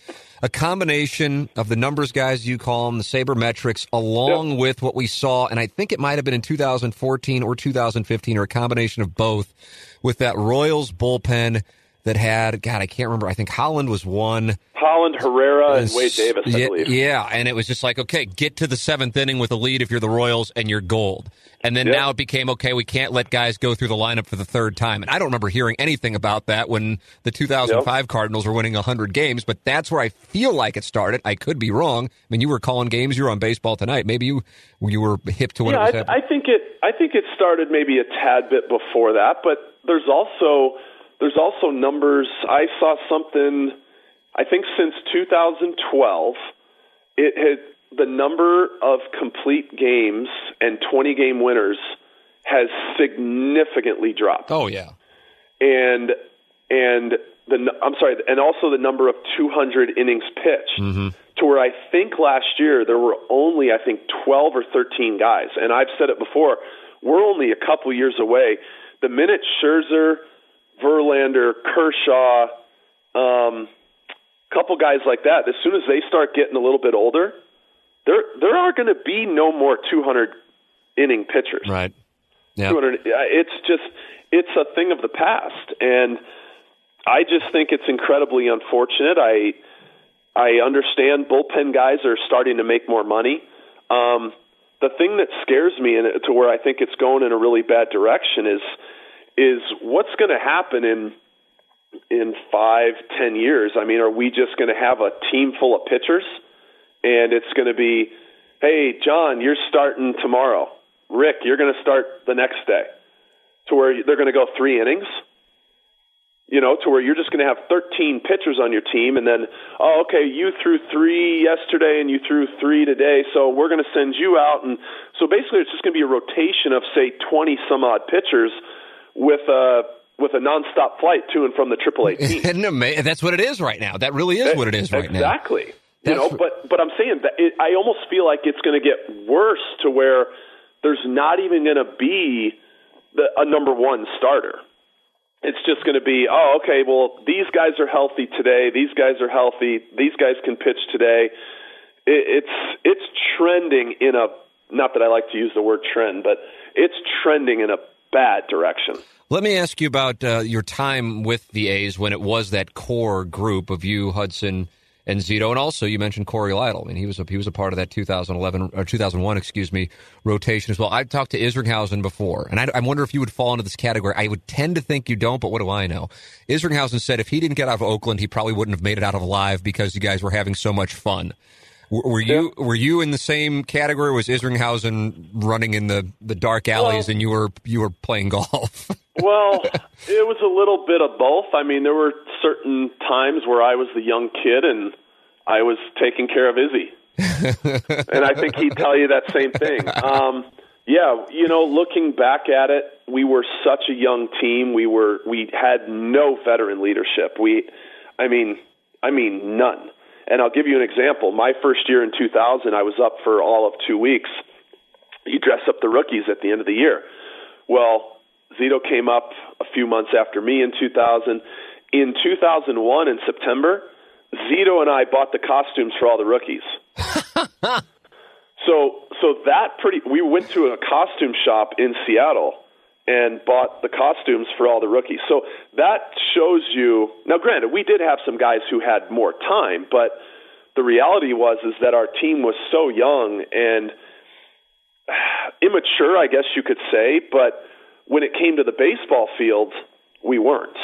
a combination of the numbers guys you call them, the sabermetrics, along yep. with what we saw, and I think it might have been in 2014 or 2015, or a combination of both, with that Royals bullpen that had God, I can't remember. I think Holland was one. Holland, Herrera, and Wade Davis, yeah, believe. Yeah, and it was just like, okay, get to the seventh inning with a lead if you're the Royals, and you're gold. And then yep. now it became okay. We can't let guys go through the lineup for the third time. And I don't remember hearing anything about that when the 2005 yep. Cardinals were winning 100 games. But that's where I feel like it started. I could be wrong. I mean, you were calling games. You were on baseball tonight. Maybe you you were hip to what yeah, was happening. I, I think it. I think it started maybe a tad bit before that. But there's also there's also numbers. I saw something. I think since 2012, it had the number of complete games and 20 game winners has significantly dropped. Oh yeah. And and the I'm sorry, and also the number of 200 innings pitched. Mm-hmm. To where I think last year there were only I think 12 or 13 guys, and I've said it before, we're only a couple years away. The minute Scherzer Verlander, Kershaw, um, couple guys like that. As soon as they start getting a little bit older, there there are going to be no more 200 inning pitchers. Right. Yeah. It's just it's a thing of the past, and I just think it's incredibly unfortunate. I I understand bullpen guys are starting to make more money. Um, the thing that scares me, and to where I think it's going in a really bad direction, is is what's going to happen in in five, ten years. I mean, are we just going to have a team full of pitchers, and it's going to be, hey, John, you're starting tomorrow. Rick, you're going to start the next day, to where they're going to go three innings. You know, to where you're just going to have 13 pitchers on your team, and then, oh, okay, you threw three yesterday and you threw three today, so we're going to send you out. And so basically, it's just going to be a rotation of, say, 20 some odd pitchers with a with a nonstop flight to and from the AAA team. That's what it is right now. That really is what it is right exactly. now. Exactly. You know, but but I'm saying that it, I almost feel like it's going to get worse to where there's not even going to be the, a number one starter. It's just going to be, oh, okay, well, these guys are healthy today. These guys are healthy. These guys can pitch today. It, it's it's trending in a not that I like to use the word trend, but it's trending in a bad direction. Let me ask you about uh, your time with the A's when it was that core group of you, Hudson, and Zito, and also you mentioned Corey Lidle. I mean, he was a, he was a part of that 2011 or 2001, excuse me, rotation as well. I've talked to Isringhausen before, and I, I, wonder if you would fall into this category. I would tend to think you don't, but what do I know? Isringhausen said if he didn't get out of Oakland, he probably wouldn't have made it out of alive because you guys were having so much fun. Were you were you in the same category? Was Isringhausen running in the, the dark alleys, well, and you were you were playing golf? well, it was a little bit of both. I mean, there were certain times where I was the young kid and I was taking care of Izzy, and I think he'd tell you that same thing. Um, yeah, you know, looking back at it, we were such a young team. We were we had no veteran leadership. We, I mean, I mean none. And I'll give you an example. My first year in 2000, I was up for all of two weeks. You dress up the rookies at the end of the year. Well, Zito came up a few months after me in 2000. In 2001, in September, Zito and I bought the costumes for all the rookies. so, so that pretty. We went to a costume shop in Seattle and bought the costumes for all the rookies. So that shows you. Now, granted, we did have some guys who had more time, but the reality was is that our team was so young and immature, I guess you could say. But when it came to the baseball field, we weren't.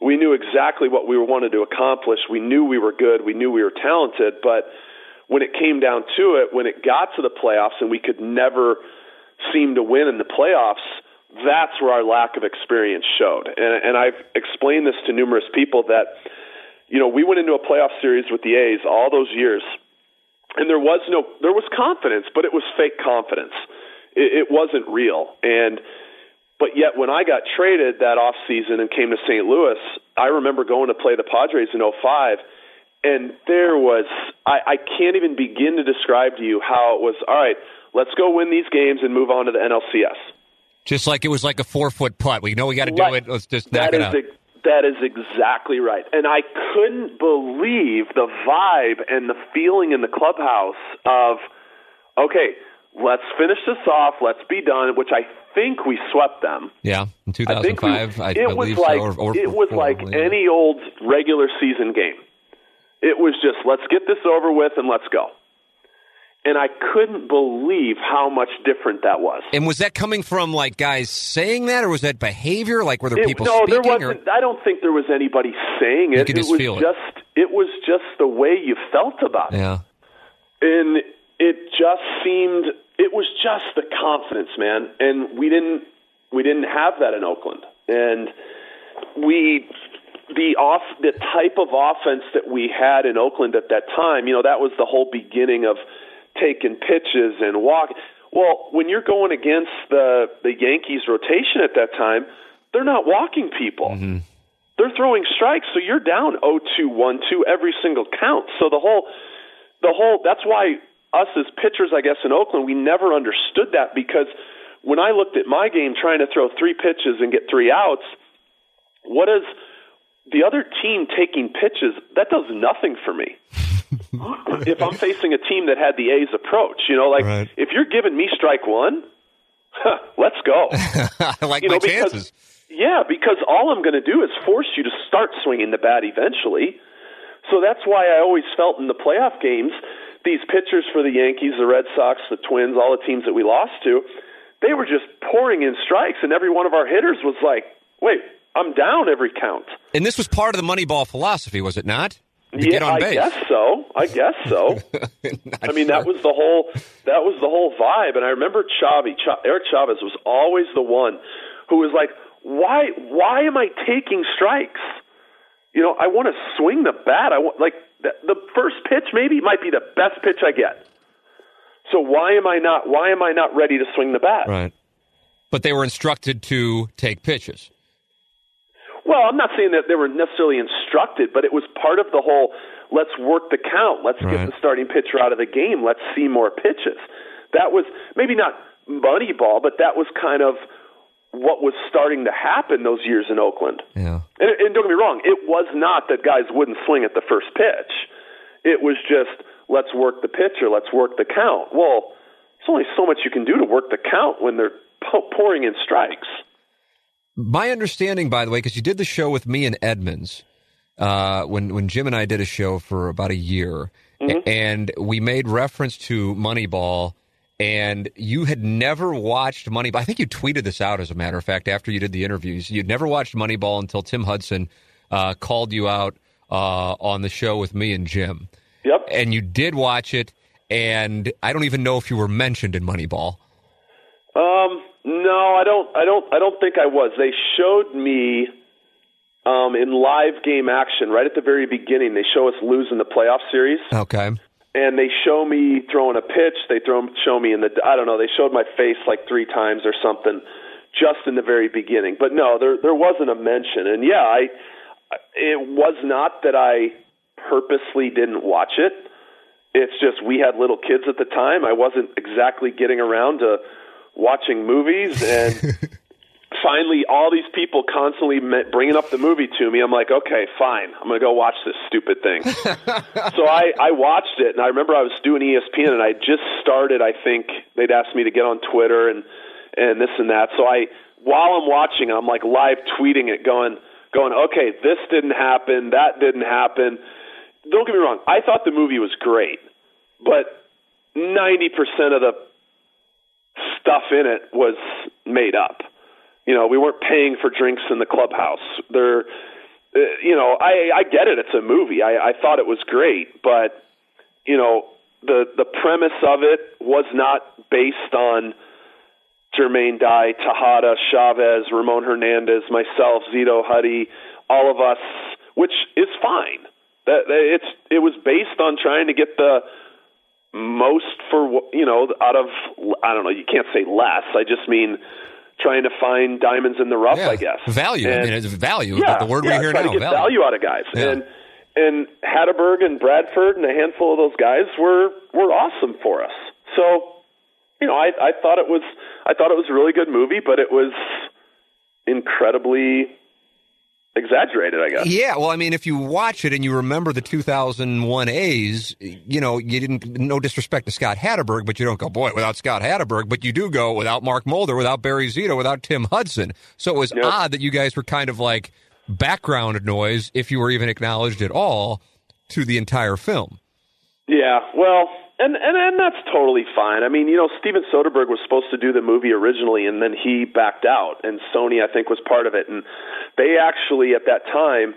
We knew exactly what we wanted to accomplish. We knew we were good. We knew we were talented. But when it came down to it, when it got to the playoffs and we could never seem to win in the playoffs, that's where our lack of experience showed. And, and I've explained this to numerous people that, you know, we went into a playoff series with the A's all those years, and there was no, there was confidence, but it was fake confidence. It, it wasn't real. And, but yet when I got traded that off season and came to St. Louis, I remember going to play the Padres in 05 and there was I, I can't even begin to describe to you how it was all right let's go win these games and move on to the nlcs just like it was like a four foot putt. We know we got to do it. Let's just knock it out. That is exactly right. And I couldn't believe the vibe and the feeling in the clubhouse of, okay, let's finish this off. Let's be done. Which I think we swept them. Yeah, in 2005, I, we, I it was like so, or, or, it was like any old regular season game. It was just let's get this over with and let's go and I couldn't believe how much different that was. And was that coming from like guys saying that, or was that behavior? Like were there it, people? No, speaking, there wasn't. Or? I don't think there was anybody saying it. Could just it was just it. it was just the way you felt about it. Yeah, and it just seemed it was just the confidence, man. And we didn't we didn't have that in Oakland, and we the off the type of offense that we had in Oakland at that time. You know, that was the whole beginning of taking pitches and walk. Well, when you're going against the the Yankees rotation at that time, they're not walking people. Mm-hmm. They're throwing strikes, so you're down 0-2, 1-2 every single count. So the whole the whole that's why us as pitchers, I guess in Oakland, we never understood that because when I looked at my game trying to throw three pitches and get three outs, what is the other team taking pitches? That does nothing for me. if I'm facing a team that had the A's approach, you know, like right. if you're giving me strike one, huh, let's go. I like you my know, because, chances. Yeah, because all I'm going to do is force you to start swinging the bat eventually. So that's why I always felt in the playoff games, these pitchers for the Yankees, the Red Sox, the Twins, all the teams that we lost to, they were just pouring in strikes, and every one of our hitters was like, wait, I'm down every count. And this was part of the Moneyball philosophy, was it not? Yeah, I guess so. I guess so. I mean, sure. that was the whole that was the whole vibe. And I remember Chavi, Ch- Eric Chavez was always the one who was like, "Why? Why am I taking strikes? You know, I want to swing the bat. I want like the, the first pitch maybe might be the best pitch I get. So why am I not? Why am I not ready to swing the bat? Right. But they were instructed to take pitches. Well, I'm not saying that they were necessarily instructed, but it was part of the whole let's work the count, let's right. get the starting pitcher out of the game, let's see more pitches. That was maybe not money ball, but that was kind of what was starting to happen those years in Oakland. Yeah. And, and don't get me wrong, it was not that guys wouldn't swing at the first pitch. It was just let's work the pitcher, let's work the count. Well, there's only so much you can do to work the count when they're pouring in strikes. My understanding, by the way, because you did the show with me and Edmonds, uh, when when Jim and I did a show for about a year, mm-hmm. and we made reference to Moneyball, and you had never watched Moneyball. I think you tweeted this out, as a matter of fact, after you did the interviews. You'd never watched Moneyball until Tim Hudson uh, called you out uh, on the show with me and Jim. Yep. And you did watch it, and I don't even know if you were mentioned in Moneyball. Um, no, I don't. I don't. I don't think I was. They showed me um, in live game action right at the very beginning. They show us losing the playoff series. Okay. And they show me throwing a pitch. They throw show me in the. I don't know. They showed my face like three times or something, just in the very beginning. But no, there there wasn't a mention. And yeah, I. It was not that I purposely didn't watch it. It's just we had little kids at the time. I wasn't exactly getting around to watching movies and finally all these people constantly bringing up the movie to me. I'm like okay fine. I'm going to go watch this stupid thing. So i i watched it and i remember i was doing espn and i just started i think they'd asked me to get on twitter and and this and that. So i while i'm watching i'm like live tweeting it going going okay this didn't happen that didn't happen. Don't get me wrong i thought the movie was great but 90% of the stuff in it was made up. You know, we weren't paying for drinks in the clubhouse. There, uh, you know, I I get it. It's a movie. I, I thought it was great, but you know, the the premise of it was not based on Jermaine Dye, Tejada, Chavez, Ramon Hernandez, myself, Zito Huddy, all of us, which is fine. That it's it was based on trying to get the most for you know out of I don't know you can't say less I just mean trying to find diamonds in the rough yeah. I guess value and, I mean it's value yeah, the word yeah, we hear now to get value. value out of guys yeah. and and Hatteberg and Bradford and a handful of those guys were were awesome for us so you know I I thought it was I thought it was a really good movie but it was incredibly exaggerated, I guess. Yeah, well, I mean, if you watch it and you remember the 2001 A's, you know, you didn't, no disrespect to Scott Hatteberg, but you don't go, boy, without Scott Hatteberg. but you do go without Mark Mulder, without Barry Zito, without Tim Hudson. So it was yep. odd that you guys were kind of like background noise, if you were even acknowledged at all, to the entire film. Yeah, well, and, and and that's totally fine. I mean, you know, Steven Soderbergh was supposed to do the movie originally, and then he backed out, and Sony, I think, was part of it. And they actually, at that time,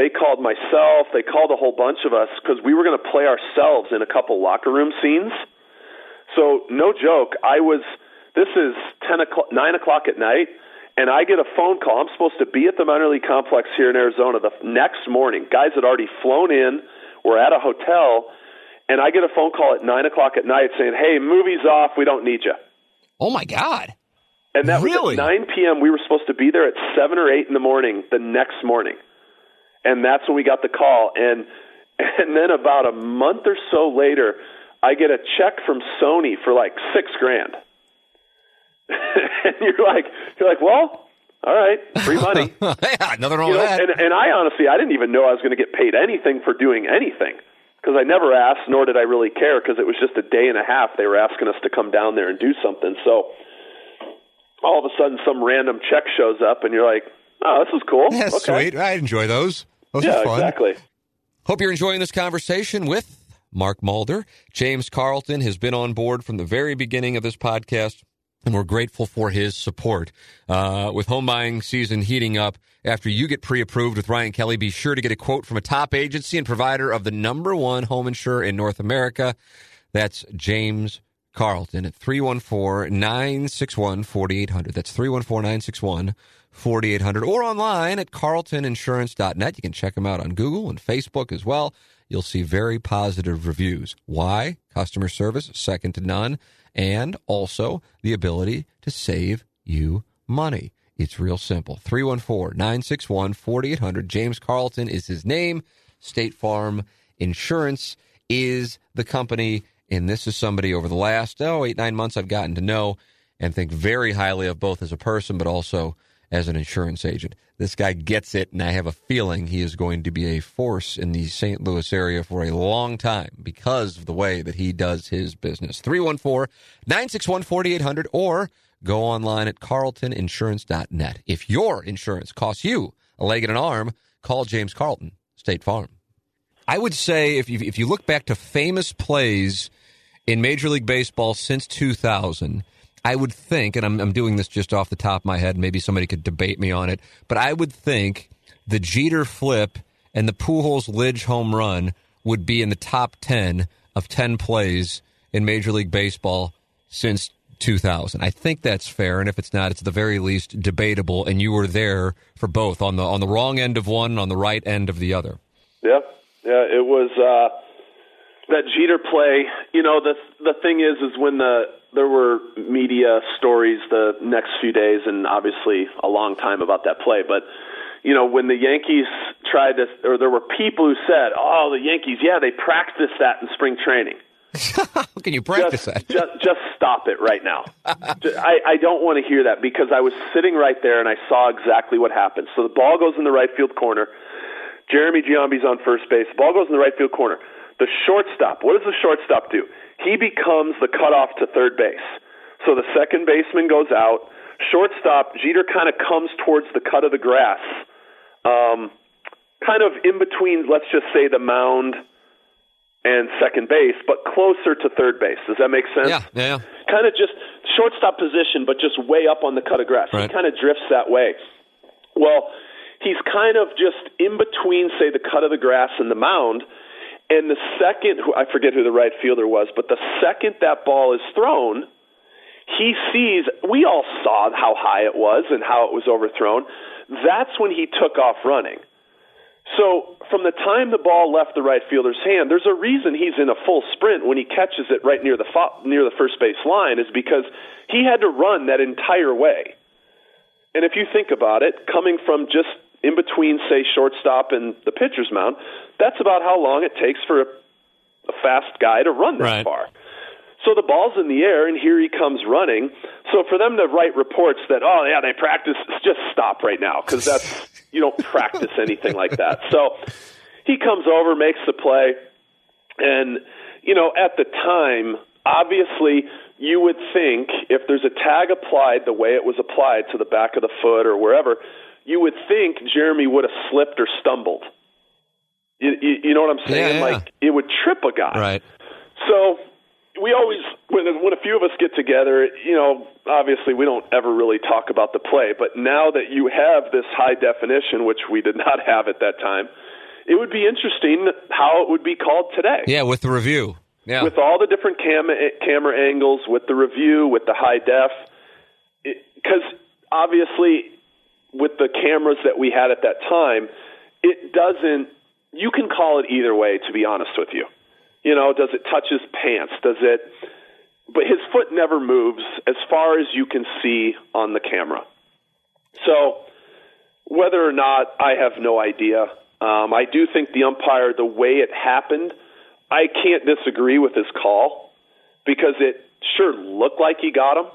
they called myself, they called a whole bunch of us because we were going to play ourselves in a couple locker room scenes. So, no joke, I was. This is ten o'clock, nine o'clock at night, and I get a phone call. I'm supposed to be at the minor league complex here in Arizona the next morning. Guys had already flown in. We're at a hotel and I get a phone call at nine o'clock at night saying, "Hey, movie's off. We don't need you." Oh my god! And that really? was at nine p.m. We were supposed to be there at seven or eight in the morning the next morning, and that's when we got the call. And and then about a month or so later, I get a check from Sony for like six grand. and you're like, you're like, well, all right, free money. yeah, nothing wrong you with know, that. And, and I honestly, I didn't even know I was going to get paid anything for doing anything because I never asked, nor did I really care, because it was just a day and a half. They were asking us to come down there and do something. So all of a sudden, some random check shows up, and you're like, "Oh, this is cool. Yeah, okay. sweet. I enjoy those. Those yeah, are fun. exactly. Hope you're enjoying this conversation with Mark Mulder. James Carlton has been on board from the very beginning of this podcast, and we're grateful for his support. Uh, with home buying season heating up, after you get pre approved with Ryan Kelley, be sure to get a quote from a top agency and provider of the number one home insurer in North America. That's James Carlton at 314 961 4800. That's 314 961 4800 or online at carltoninsurance.net. You can check them out on Google and Facebook as well. You'll see very positive reviews. Why? Customer service, second to none, and also the ability to save you money. It's real simple. 314 961 4800. James Carlton is his name. State Farm Insurance is the company. And this is somebody over the last, oh, eight, nine months I've gotten to know. and think very highly of both as a person, but also as an insurance agent. This guy gets it, and I have a feeling he is going to be a force in the St. Louis area for a long time because of the way that he does his business. 314 961 4800 or go online at carltoninsurance.net. If your insurance costs you a leg and an arm, call James Carlton, State Farm. I would say if you, if you look back to famous plays in Major League Baseball since 2000, I would think, and I'm, I'm doing this just off the top of my head, maybe somebody could debate me on it, but I would think the Jeter flip and the Pujols Lidge home run would be in the top 10 of 10 plays in Major League Baseball since 2000. I think that's fair, and if it's not, it's the very least debatable. And you were there for both on the on the wrong end of one, on the right end of the other. Yeah, yeah, it was uh, that Jeter play. You know, the the thing is, is when the there were media stories the next few days, and obviously a long time about that play, but. You know, when the Yankees tried to, or there were people who said, "Oh, the Yankees, yeah, they practiced that in spring training." How can you practice just, that? just, just stop it right now. I, I don't want to hear that because I was sitting right there and I saw exactly what happened. So the ball goes in the right field corner. Jeremy Giambi's on first base. The ball goes in the right field corner. The shortstop, what does the shortstop do? He becomes the cutoff to third base. So the second baseman goes out. Shortstop, Jeter kind of comes towards the cut of the grass, um, kind of in between, let's just say, the mound and second base, but closer to third base. Does that make sense? Yeah, yeah. yeah. Kind of just shortstop position, but just way up on the cut of grass. Right. He kind of drifts that way. Well, he's kind of just in between, say, the cut of the grass and the mound. And the second, I forget who the right fielder was, but the second that ball is thrown, he sees, we all saw how high it was and how it was overthrown. That's when he took off running. So from the time the ball left the right fielder's hand, there's a reason he's in a full sprint when he catches it right near the fo- near the first base line is because he had to run that entire way. And if you think about it, coming from just in between, say, shortstop and the pitcher's mound, that's about how long it takes for a, a fast guy to run this Right. far. So the ball's in the air, and here he comes running. So for them to write reports that, oh yeah, they practice, just stop right now because that's you don't practice anything like that. So he comes over, makes the play, and you know at the time, obviously you would think if there's a tag applied the way it was applied to the back of the foot or wherever, you would think Jeremy would have slipped or stumbled. You, you, you know what I'm saying? Yeah, yeah. Like it would trip a guy. Right. So we always, when when a few of us get together, you know, obviously we don't ever really talk about the play. But now that you have this high definition, which we did not have at that time, it would be interesting how it would be called today. Yeah, with the review. Yeah. With all the different cam- camera angles, with the review, with the high def, because obviously with the cameras that we had at that time, it doesn't. You can call it either way. To be honest with you, you know, does it touch his pants? Does it? But his foot never moves as far as you can see on the camera. So whether or not, I have no idea. Um, I do think the umpire, the way it happened, I can't disagree with his call because it sure looked like he got him.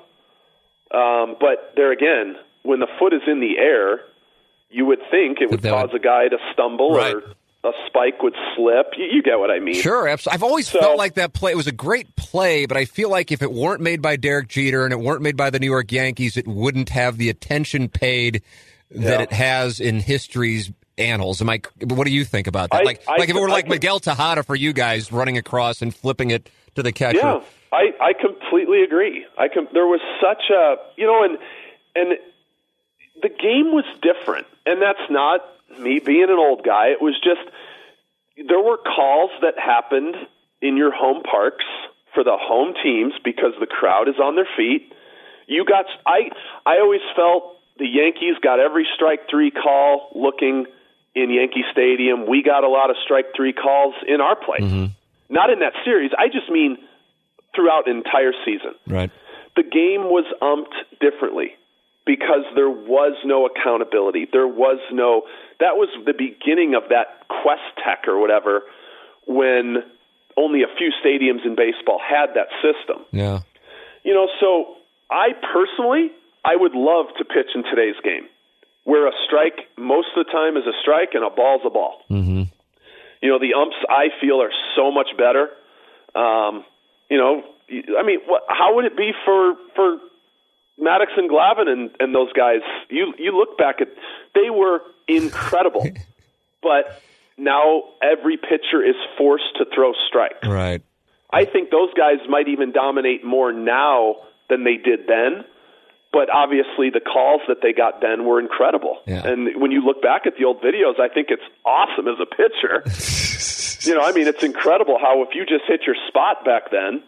Um, but there again, when the foot is in the air, you would think it would that would- cause a guy to stumble Right. or a spike would slip. You, you get what I mean? Sure, absolutely. I've always So- felt like that play it was a great play, but I feel like if it weren't made by Derek Jeter and it weren't made by the New York Yankees, it wouldn't have the attention paid that Yeah. it has in history's annals. Am I? What do you think about that? I- like, I like if it were I like Miguel Tejada for you guys running across and flipping it to the catcher. Yeah, I I completely agree. I com- there was such a you know and and the game was different, and that's not me being an old guy. It was just there were calls that happened in your home parks for the home teams because the crowd is on their feet. You got I I always felt the Yankees got every strike three call looking in Yankee Stadium. We got a lot of strike three calls in our place. Mm-hmm. Not in that series. I just mean throughout entire season. Right. The game was umped differently because there was no accountability. There was no that was the beginning of that Quest Tech or whatever when only a few stadiums in baseball had that system Yeah. you know, so I personally, I would love to pitch in today's game, where a strike most of the time is a strike and a ball's a ball. Mm-hmm. You know, the umps I feel are so much better. Um, you know, I mean, what, how would it be for for Maddux and Glavine and, and those guys? You you look back at they were incredible, but now every pitcher is forced to throw strikes. Right. I think those guys might even dominate more now than they did then. But obviously, the calls that they got then were incredible. Yeah. And when you look back at the old videos, I think it's awesome as a pitcher. you know, I mean, it's incredible how if you just hit your spot back then,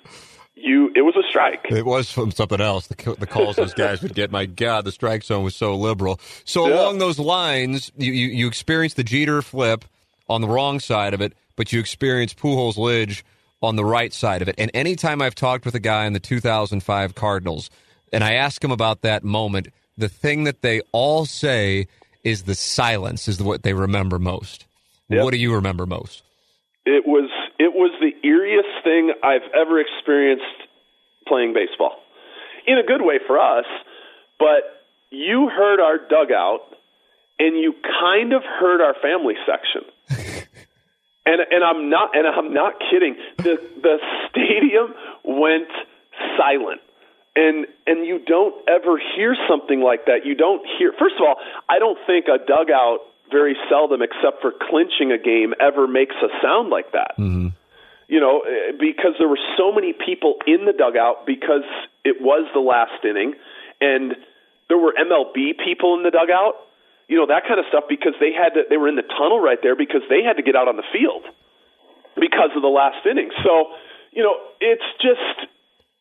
you it was a strike. It was from something else. The, the calls those guys would get. My God, the strike zone was so liberal. So Yeah. along those lines, you, you you experienced the Jeter flip on the wrong side of it, but you experienced Pujols Lidge on the right side of it. And anytime I've talked with a guy in the 2005 Cardinals, and I ask him about that moment, the thing that they all say is the silence is what they remember most. Yep. What do you remember most? It was it was the eeriest thing I've ever experienced playing baseball. In a good way for us, but you heard our dugout and you kind of heard our family section. and and I'm not and I'm not kidding. The the stadium went silent. And and you don't ever hear something like that. You don't hear First of all, I don't think a dugout very seldom except for clinching a game ever makes a sound like that you know, eh, because there were so many people in the dugout because it was the last inning, and there were MLB people in the dugout, you know, that kind of stuff because they had to, they were in the tunnel right there because they had to get out on the field because of the last inning. So, you know, it's just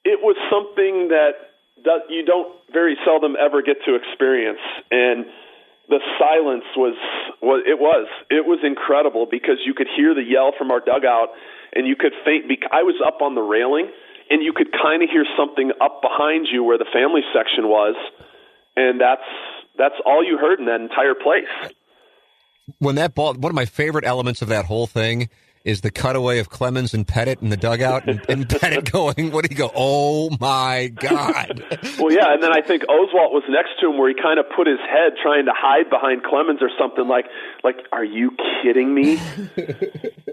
it was something that that you don't very seldom ever get to experience, and the silence was was it was it was incredible because you could hear the yell from our dugout and you could faint bec- I was up on the railing and you could kind of hear something up behind you where the family section was and that's that's all you heard in that entire place. When that ball, one of my favorite elements of that whole thing is the cutaway of Clemens and Pettitte in the dugout, and, and Pettitte going, "What do you go? Oh my God!" well yeah and then I think Oswalt was next to him where he kind of put his head trying to hide behind Clemens or something like like are you kidding me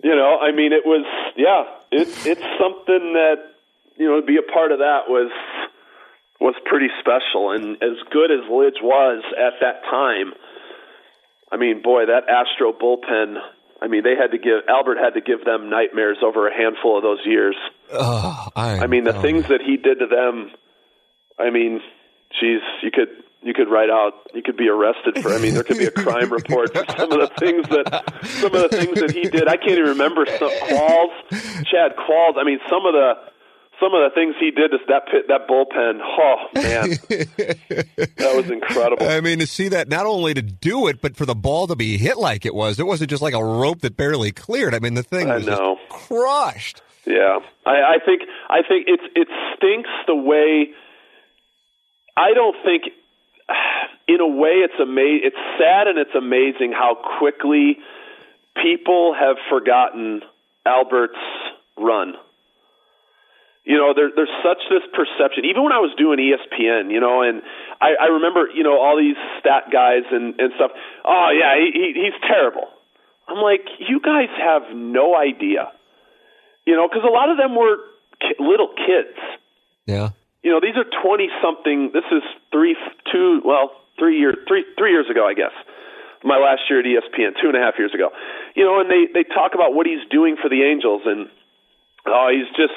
you know I mean it was yeah it it's something that you know to be a part of that was was pretty special and as good as Lidge was at that time I mean boy that Astro bullpen I mean they had to give Albert had to give them nightmares over a handful of those years Oh, I, I mean, the things that he did to them. I mean, geez, you could you could write out. You could be arrested for. I mean, there could be a crime report for some of the things that some of the things that he did. I can't even remember some Qualls, Chad Qualls. I mean, some of the some of the things he did to that pit, that bullpen. Oh man, that was incredible. I mean, to see that not only to do it, but for the ball to be hit like it was, it wasn't just like a rope that barely cleared. I mean, the thing was just crushed. Yeah, I, I think I think it's it stinks the way. I don't think, in a way, it's ama- It's sad and it's amazing how quickly people have forgotten Albert's run. You know, there, there's such this perception. Even when I was doing ESPN, you know, and I, I remember, you know, all these stat guys and, and stuff. Oh yeah, he, he, he's terrible. I'm like, you guys have no idea you know, because a lot of them were ki- little kids. Yeah. You know, these are twenty something. This is three, two, well, three years, three, three years ago, I guess. My last year at ESPN, two and a half years ago. You know, and they they talk about what he's doing for the Angels, and oh, he's just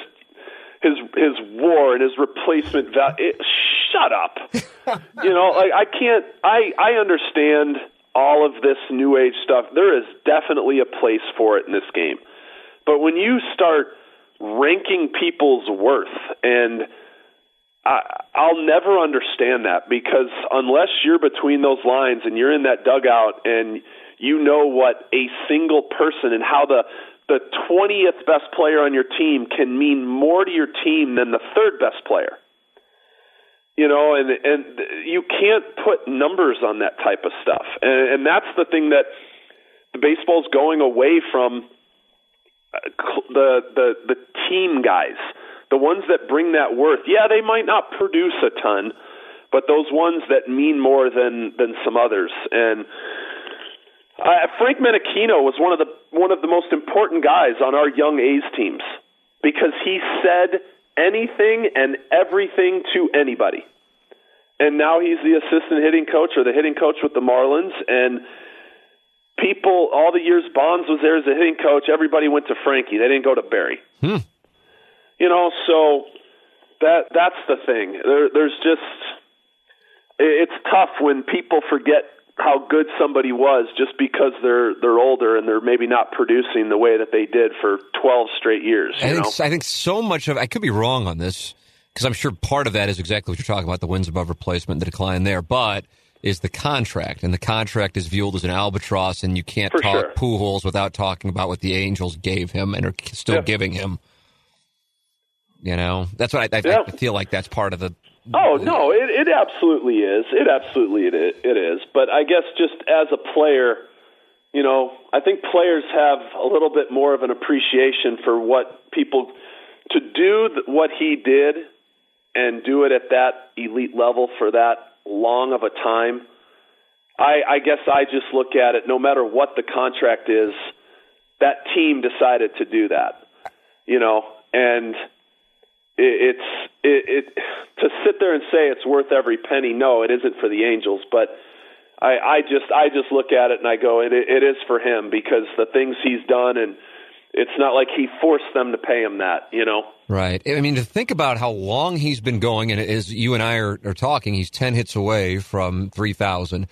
his his WAR and his replacement value. Shut up. you know, like I can't. I I understand all of this new age stuff. There is definitely a place for it in this game. But when you start ranking people's worth, and I, I'll never understand that because unless you're between those lines and you're in that dugout and you know what a single person and how the the 20th best player on your team can mean more to your team than the third best player. You know, and and you can't put numbers on that type of stuff. And, and that's the thing that the baseball's going away from uh, the the the team guys, the ones that bring that worth. Yeah, they might not produce a ton, but those ones that mean more than than some others. And uh, Frank Menechino was one of the one of the most important guys on our young A's teams because he said anything and everything to anybody. And now he's the assistant hitting coach or the hitting coach with the Marlins and people all the years Bonds was there as a hitting coach, everybody went to Frankie. They didn't go to Barry. Hmm. You know, so that that's the thing. There, there's just it's tough when people forget how good somebody was just because they're they're older and they're maybe not producing the way that they did for 12 straight years. I think? I think so much of I could be wrong on this because I'm sure part of that is exactly what you're talking about the wins above replacement, the decline there, but is the contract, and the contract is viewed as an albatross, and you can't For talk sure. Pujols without talking about what the Angels gave him and are still Yeah. giving him. You know, that's what I, I, Yeah. I feel like that's part of the. Oh no, it, it absolutely is. It absolutely it is, it is. But I guess just as a player, you know, I think players have a little bit more of an appreciation for what people to do what he did and do it at that elite level for that long of a time. I, I guess I just look at it. No matter what the contract is, that team decided to do that. You know, and it, it's it, it to sit there and say it's worth every penny. No, it isn't for the Angels, but I, I just I just look at it and I go, it, it is for him because the things he's done, and it's not like he forced them to pay him that. You know, Right. I mean, to think about how long he's been going, and as you and I are, are talking, he's 10 hits away from 3,000.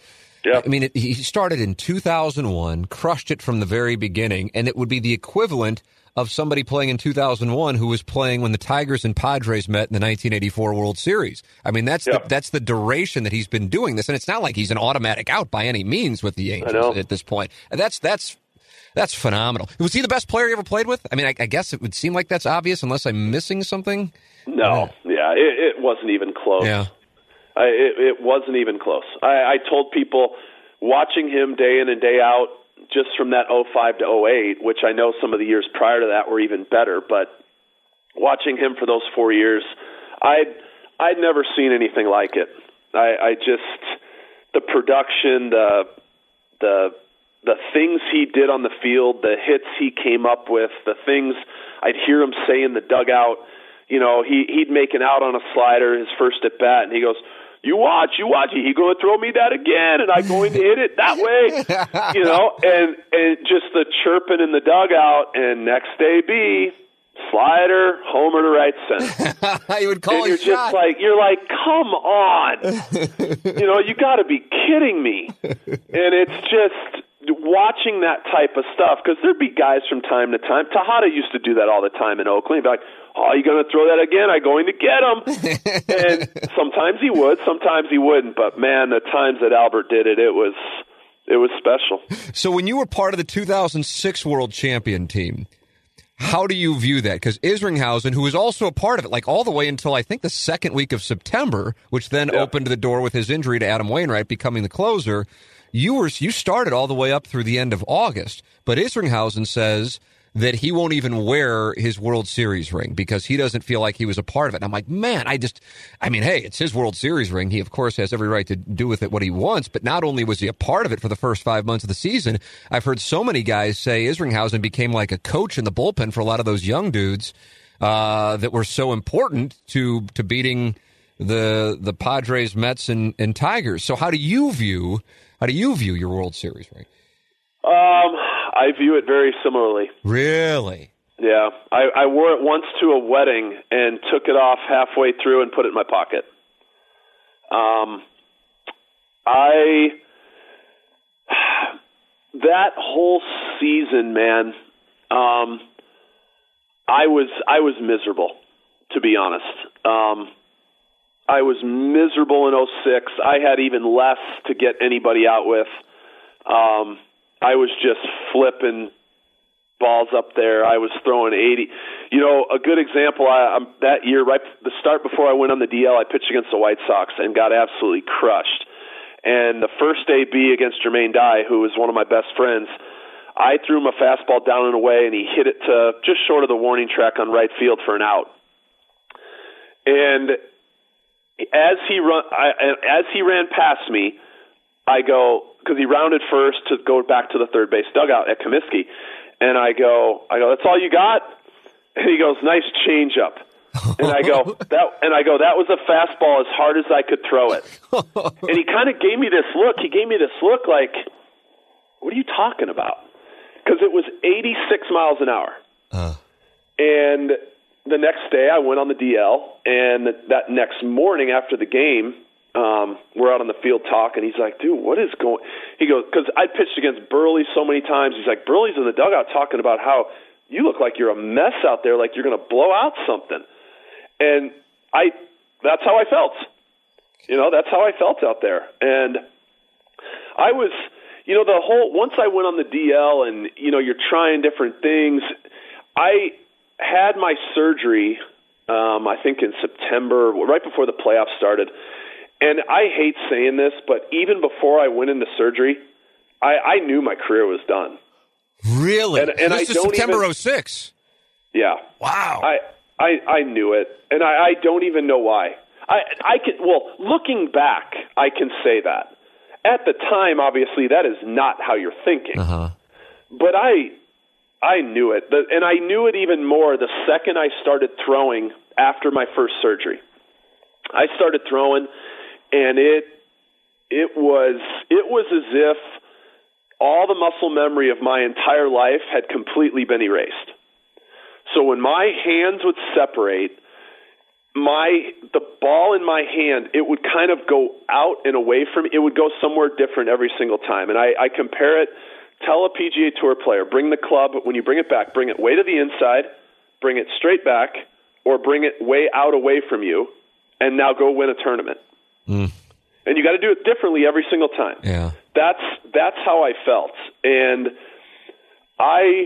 yeah. I mean, it, he started in 2001, crushed it from the very beginning, and it would be the equivalent of somebody playing in 2001 who was playing when the Tigers and Padres met in the 1984 World Series. I mean, that's Yeah. the, that's the duration that he's been doing this, and it's not like he's an automatic out by any means with the. Angels at this point. And that's that's that's phenomenal. Was he the best player you ever played with? I mean, I, I guess it would seem like that's obvious, unless I'm missing something. No, yeah, it, it wasn't even close. Yeah. I, it, it wasn't even close. I, I told people watching him day in and day out, just from that 05 to 08, which I know some of the years prior to that were even better, but watching him for those four years, I'd I'd never seen anything like it. I, I just the production, the the the things he did on the field, the hits he came up with, the things I'd hear him say in the dugout. You know, he he'd make an out on a slider his first at bat, and he goes, "You watch, you watch. He going to throw me that again, and I'm going to hit it that way." you know, and and just the chirping in the dugout, and next day B slider homer to right center you would call and you're shot. just like you're like come on you know you got to be kidding me and it's just watching that type of stuff because there'd be guys from time to time Tejada used to do that all the time in Oakland He'd be like oh you going to throw that again I'm going to get him and sometimes he would sometimes he wouldn't but man the times that Albert did it it was it was special So when you were part of the 2006 World Champion team, how do you view that? Because Isringhausen, who was also a part of it, like all the way until I think the second week of September, which then Yeah. opened the door with his injury to Adam Wainwright becoming the closer. You were you started all the way up through the end of August, but Isringhausen says that he won't even wear his World Series ring because he doesn't feel like he was a part of it. And I'm like, man, I just, I mean, hey, it's his World Series ring. He, of course, has every right to do with it what he wants. But not only was he a part of it for the first five months of the season, I've heard so many guys say Isringhausen became like a coach in the bullpen for a lot of those young dudes uh, that were so important to to beating the the Padres, Mets, and, and Tigers. So how do you view how do you view your World Series ring? um I view it very similarly Really? Yeah, I, I wore it once to a wedding and took it off halfway through and put it in my pocket. Um, I that whole season, man. Um, I was I was miserable, to be honest. Um, I was miserable in '06. I had even less to get anybody out with. Um, I was just flipping balls up there. I was throwing 80. You know, a good example. I, I'm, that year, right the start before I went on the DL, I pitched against the White Sox and got absolutely crushed. And the first AB against Jermaine Dye, who was one of my best friends, I threw him a fastball down and away, and he hit it to just short of the warning track on right field for an out. And as he run, I, as he ran past me, I go because he rounded first to go back to the third base dugout at Comiskey, and I go, I go, that's all you got? And he goes, nice changeup. and I go that, and I go that was a fastball as hard as I could throw it. and he kind of gave me this look. He gave me this look like, "What are you talking about?" Because it was 86 miles an hour. Uh. And the next day, I went on the DL, and that next morning after the game, um, we're out on the field talking. He's like, "Dude, what is going?" He goes, "Because I pitched against Buehrle so many times." He's like, "Buehrle's in the dugout talking about how you look like you're a mess out there, like you're going to blow out something." And I, that's how I felt. You know, that's how I felt out there, and I was, you know, the whole once I went on the DL, and you know, you're trying different things. I had my surgery, um, I think in September, right before the playoffs started. And I hate saying this, but even before I went into surgery, I, I knew my career was done. Really? And, and this I is September even, 06. Yeah. Wow. I, I I knew it, and I, I don't even know why. I I can well, looking back, I can say that. At the time, obviously, that is not how you're thinking. Uh-huh. But I I knew it, and I knew it even more the second I started throwing after my first surgery. I started throwing, and it it was it was as if all the muscle memory of my entire life had completely been erased. So when my hands would separate, my the ball in my hand it would kind of go out and away from. It would go somewhere different every single time, and I, I compare it Tell a PGA Tour player, bring the club, when you bring it back, bring it way to the inside, bring it straight back, or bring it way out away from you, and now go win a tournament. Mm. And you got to do it differently every single time. Yeah. That's that's how I felt. And I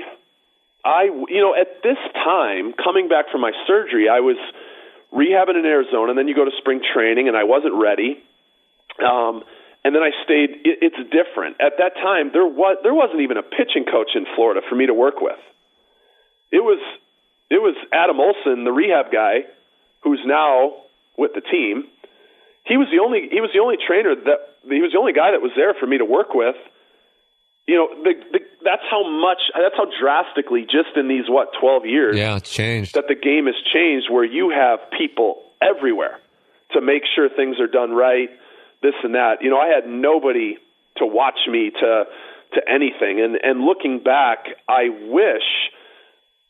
I you know, at this time, coming back from my surgery, I was rehabbing in Arizona, and then you go to spring training and I wasn't ready. Um and then I stayed. It, it's different. At that time, there was there wasn't even a pitching coach in Florida for me to work with. It was it was Adam Olson, the rehab guy, who's now with the team. He was the only he was the only trainer that he was the only guy that was there for me to work with. You know, the, the, that's how much that's how drastically just in these what twelve years. Yeah, it's changed. That the game has changed, where you have people everywhere to make sure things are done right this and that. You know, I had nobody to watch me to to anything. And and looking back, I wish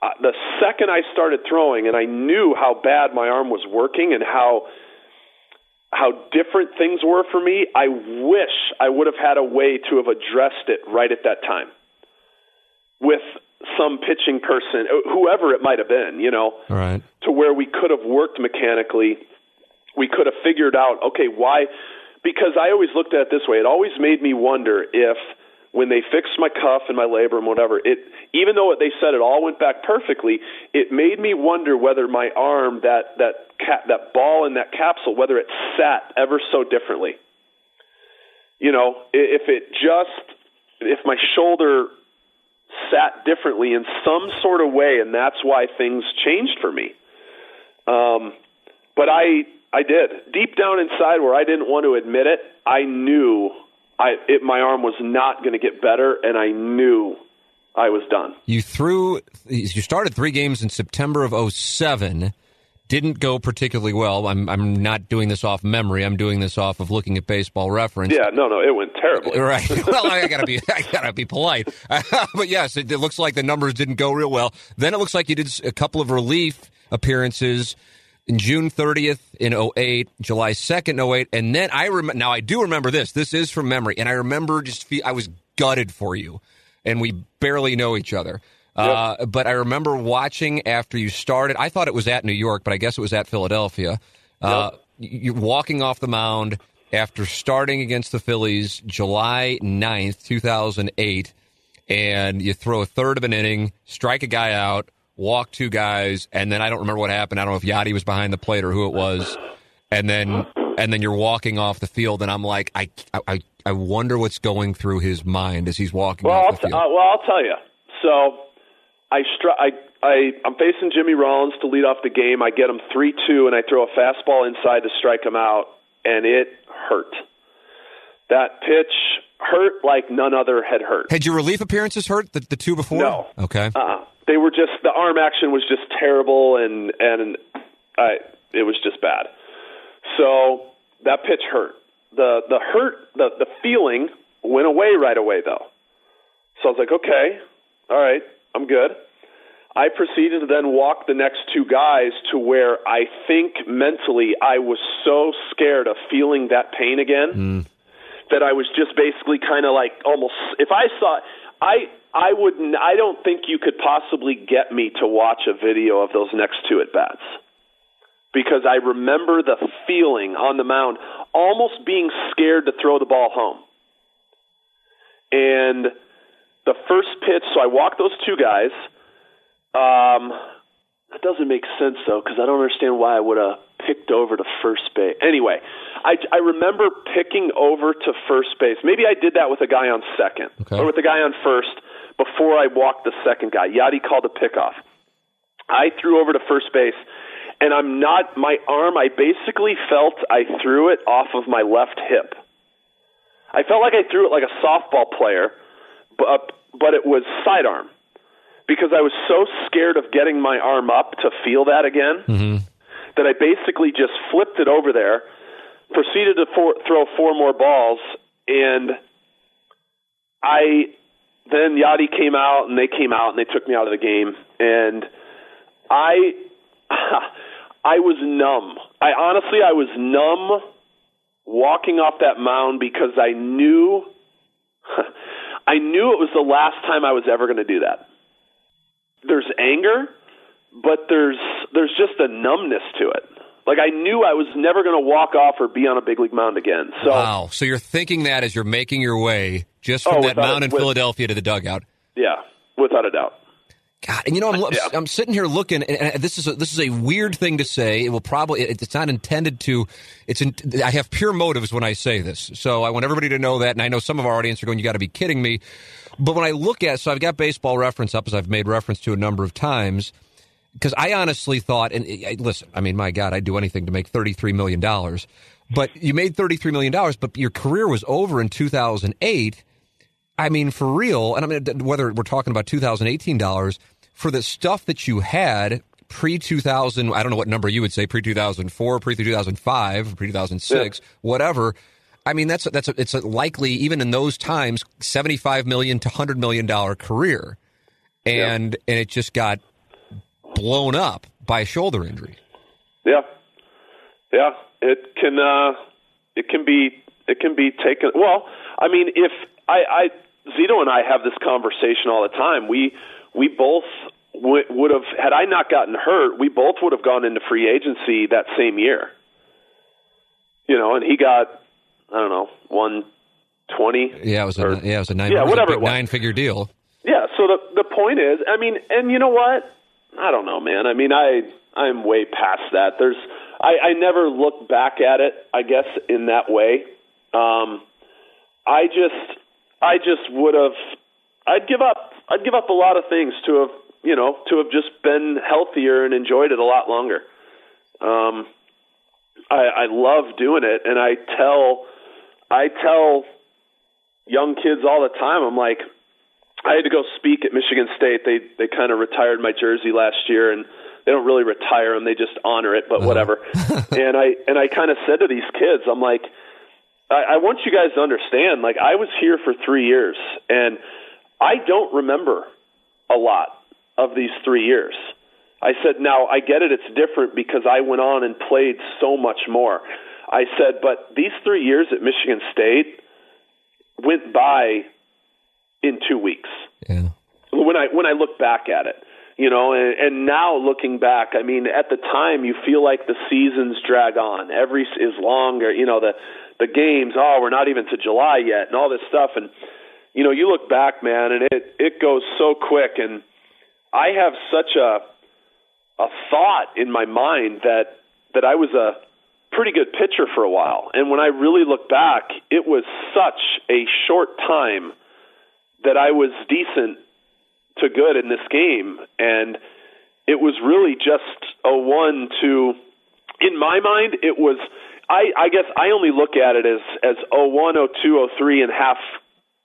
uh, the second I started throwing and I knew how bad my arm was working and how how different things were for me, I wish I would have had a way to have addressed it right at that time with some pitching person, whoever it might have been, you know, right. to where we could have worked mechanically. We could have figured out, okay, why because I always looked at it this way. It always made me wonder if when they fixed my cuff and my labrum, whatever, it even though what they said it all went back perfectly, it made me wonder whether my arm, that that cap, that ball in that capsule, whether it sat ever so differently. You know, if it just if my shoulder sat differently in some sort of way, and that's why things changed for me. Um, but I I did. Deep down inside, where I didn't want to admit it, I knew I it, my arm was not going to get better, and I knew I was done. You threw. You started three games in September of 07. Didn't go particularly well. I'm I'm not doing this off memory. I'm doing this off of looking at Baseball Reference. Yeah, no, no, it went terribly. Right. well, I gotta be I gotta be polite. but yes, it, it looks like the numbers didn't go real well. Then it looks like you did a couple of relief appearances June 30th in 08, July 2nd in 08, and then I remember. Now I do remember this. This is from memory, and I remember just fe- I was gutted for you, and we barely know each other. Uh, yep. Uh, but I remember watching after you started. I thought it was at New York, but I guess it was at Philadelphia. Uh, yep. You're walking off the mound after starting against the Phillies July 9th, 2008, and you throw a third of an inning, strike a guy out walk two guys, and then I don't remember what happened. I don't know if Yadi was behind the plate or who it was, and then and then you're walking off the field, and I'm like, I I I wonder what's going through his mind as he's walking well, off I'll the field. T- uh, well, I'll tell you. So I, stri- I I I'm facing Jimmy Rollins to lead off the game. I get him three two, and I throw a fastball inside to strike him out, and it hurt. That pitch hurt like none other had hurt. Had your relief appearances hurt the, the two before? No. Okay. Uh, they were just the arm action was just terrible, and and I it was just bad. So that pitch hurt. The the hurt the the feeling went away right away though. So I was like, okay, all right, I'm good. I proceeded to then walk the next two guys to where I think mentally I was so scared of feeling that pain again hmm. that I was just basically kind of like almost if I saw I I wouldn't I don't think you could possibly get me to watch a video of those next two at bats because I remember the feeling on the mound almost being scared to throw the ball home. And the first pitch, so I walked those two guys. Um, that doesn't make sense though, because I don't understand why I would have picked over to first base. Anyway, I, I remember picking over to first base. Maybe I did that with a guy on second Okay. or with a guy on first before I walked the second guy. Yadi called a pickoff. I threw over to first base, and I'm not my arm. I basically felt I threw it off of my left hip. I felt like I threw it like a softball player, but but it was sidearm because I was so scared of getting my arm up to feel that again mm-hmm. that I basically just flipped it over there, proceeded to four, throw four more balls, and I then Yadi came out and they came out and they took me out of the game and I I was numb. I honestly I was numb walking off that mound because I knew I knew it was the last time I was ever going to do that. There's anger, but there's there's just a numbness to it. Like I knew I was never going to walk off or be on a big league mound again. So Wow. So you're thinking that as you're making your way just from Oh, that mound in with- Philadelphia to the dugout. yeah, without a doubt. God, and you know, I'm, Yeah. I'm sitting here looking, and, this is a, this is a weird thing to say. It will probably it's not intended to. It's in, I have pure motives when I say this, so I want everybody to know that. And I know some of our audience are going, "You got to be kidding me!" But when I look at, so I've got baseball reference up as I've made reference to a number of times, because I honestly thought, and eh, eh, listen, I mean, my God, I'd do anything to make thirty three million dollars. But you made thirty three million dollars, but your career was over in two thousand eight. I mean, for real, and I mean, whether we're talking about 2018 dollars for the stuff that you had pre 2000, I don't know what number you would say, pre 2004, pre 2005, pre 2006, whatever. I mean, that's a, that's a, it's a likely even in those times 75 million to 100 million dollar career, and and it just got blown up by a shoulder injury. Yeah, yeah. It can uh, it can be it can be taken. Well, I mean, if I, I Zito and I have this conversation all the time. We we both would, would have had I not gotten hurt, we both would have gone into free agency that same year. You know, and he got I don't know one twenty. Yeah, it was a Or- yeah, it was a nine Yeah, a whatever big it was. nine figure deal. Yeah. So the the point is, I mean, and you know what? I don't know, man. I mean, I I'm way past that. There's I, I never look back at it. I guess in that way. Um, I just I just would have. I'd give up. I'd give up a lot of things to have you know to have just been healthier and enjoyed it a lot longer. Um, I, I love doing it, and I tell I tell young kids all the time. I'm like, I had to go speak at Michigan State. They they kind of retired my jersey last year, and they don't really retire them; they just honor it. But uh-huh. whatever. and I and I kind of said to these kids, I'm like, I, I want you guys to understand. Like, I was here for three years, and I don't remember a lot of these three years. I said, now I get it; it's different because I went on and played so much more. I said, but these three years at Michigan State went by in two weeks Yeah. when I when I look back at it, you know, and, and now looking back, I mean, at the time you feel like the seasons drag on. Every is longer, you know, the the games. Oh, we're not even to July yet, and all this stuff. And you know, you look back, man, and it it goes so quick. And I have such a a thought in my mind that that I was a pretty good pitcher for a while. And when I really look back, it was such a short time that I was decent to good in this game, and it was really just a one to. In my mind, it was. I, I guess I only look at it as as 01, 02, 03, and half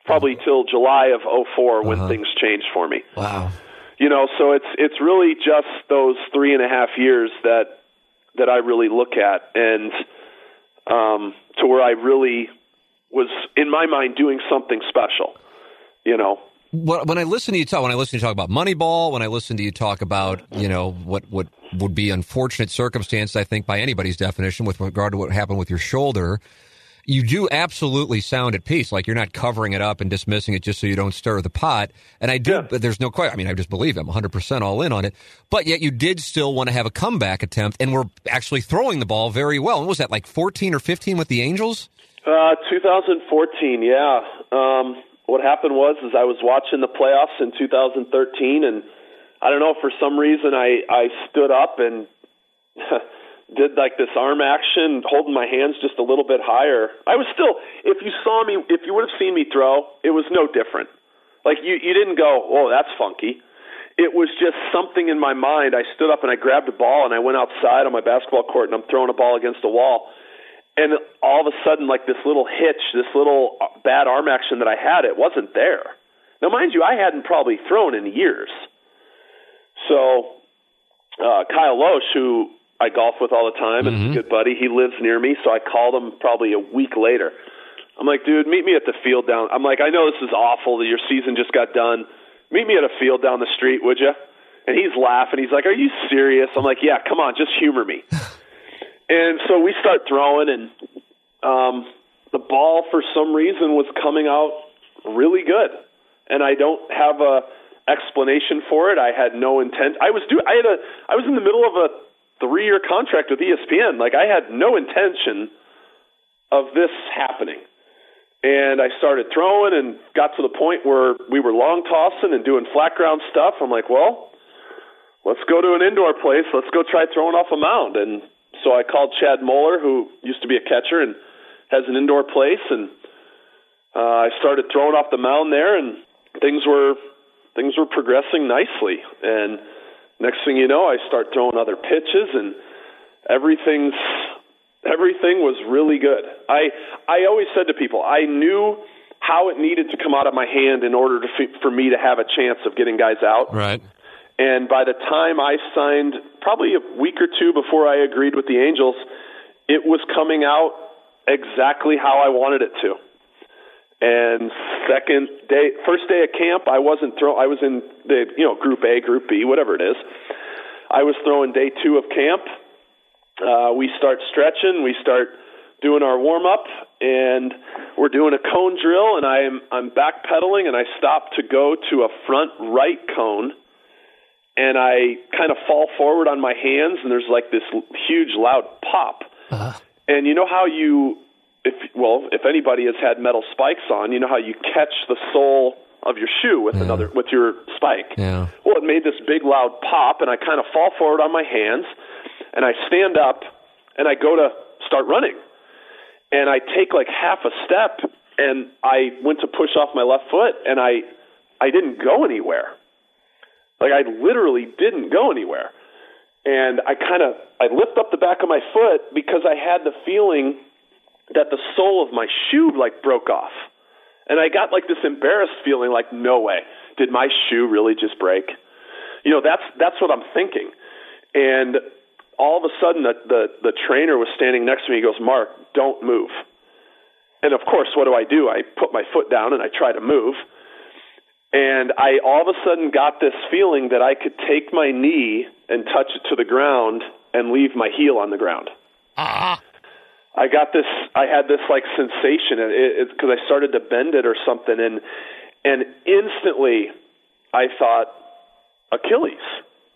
probably till July of 4 when Uh-huh. things changed for me. Wow. You know, so it's it's really just those three and a half years that that I really look at, and um, to where I really was in my mind doing something special. You know, When I listen to you talk, when I listen to you talk about Moneyball, when I listen to you talk about, you know, what, what would be unfortunate circumstance, I think, by anybody's definition with regard to what happened with your shoulder, you do absolutely sound at peace. Like you're not covering it up and dismissing it just so you don't stir the pot. And I do, Yeah. but there's no question. I mean, I just believe I'm 100% all in on it. But yet you did still want to have a comeback attempt and were actually throwing the ball very well. And was that like 14 or 15 with the Angels? Uh, 2014, yeah. Um, what happened was is I was watching the playoffs in 2013, and I don't know for some reason I I stood up and did like this arm action, holding my hands just a little bit higher. I was still, if you saw me, if you would have seen me throw, it was no different. Like you you didn't go, oh that's funky. It was just something in my mind. I stood up and I grabbed a ball and I went outside on my basketball court and I'm throwing a ball against the wall and all of a sudden like this little hitch this little uh, bad arm action that i had it wasn't there now mind you i hadn't probably thrown in years so uh kyle Lohse who i golf with all the time and a good buddy he lives near me so i called him probably a week later i'm like dude meet me at the field down i'm like i know this is awful that your season just got done meet me at a field down the street would you and he's laughing he's like are you serious i'm like yeah come on just humor me and so we start throwing, and um, the ball for some reason was coming out really good, and I don't have a explanation for it. I had no intent. I was do. I had a. I was in the middle of a three-year contract with ESPN. Like I had no intention of this happening. And I started throwing and got to the point where we were long tossing and doing flat ground stuff. I'm like, well, let's go to an indoor place. Let's go try throwing off a mound. And so I called Chad Moeller, who used to be a catcher and has an indoor place, and uh, I started throwing off the mound there, and things were things were progressing nicely. And next thing you know, I start throwing other pitches, and everything's everything was really good. I I always said to people, I knew how it needed to come out of my hand in order to f- for me to have a chance of getting guys out. Right. And by the time I signed, probably a week or two before I agreed with the Angels, it was coming out exactly how I wanted it to. And second day, first day of camp, I wasn't throw. I was in the you know Group A, Group B, whatever it is. I was throwing day two of camp. Uh, we start stretching. We start doing our warm up, and we're doing a cone drill. And I'm I'm backpedaling, and I stop to go to a front right cone and I kind of fall forward on my hands, and there's like this huge loud pop. And you know how you, if well, if anybody has had metal spikes on, you know how you catch the sole of your shoe with another with your spike. Yeah. Well, it made this big loud pop, and I kind of fall forward on my hands, and I stand up, and I go to start running, and I take like half a step, and I went to push off my left foot, and I, I didn't go anywhere. Like I literally didn't go anywhere. And I kind of I lift up the back of my foot because I had the feeling that the sole of my shoe like broke off. And I got like this embarrassed feeling like no way. Did my shoe really just break? You know, that's that's what I'm thinking. And all of a sudden the the, the trainer was standing next to me. He goes, "Mark, don't move." And of course, what do I do? I put my foot down and I try to move. And I all of a sudden got this feeling that I could take my knee and touch it to the ground and leave my heel on the ground. Ah. I got this. I had this like sensation, and it because I started to bend it or something, and and instantly I thought Achilles.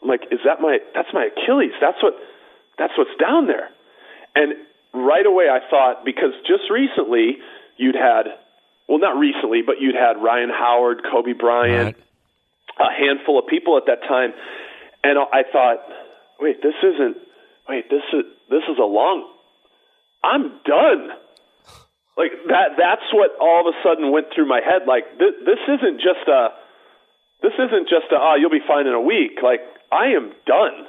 I'm like, is that my? That's my Achilles. That's what. That's what's down there. And right away I thought because just recently you'd had well not recently but you'd had Ryan Howard, Kobe Bryant, Right. a handful of people at that time and I thought wait this isn't wait this is this is a long I'm done. Like that that's what all of a sudden went through my head like this, this isn't just a this isn't just a, oh, you'll be fine in a week. Like, I am done.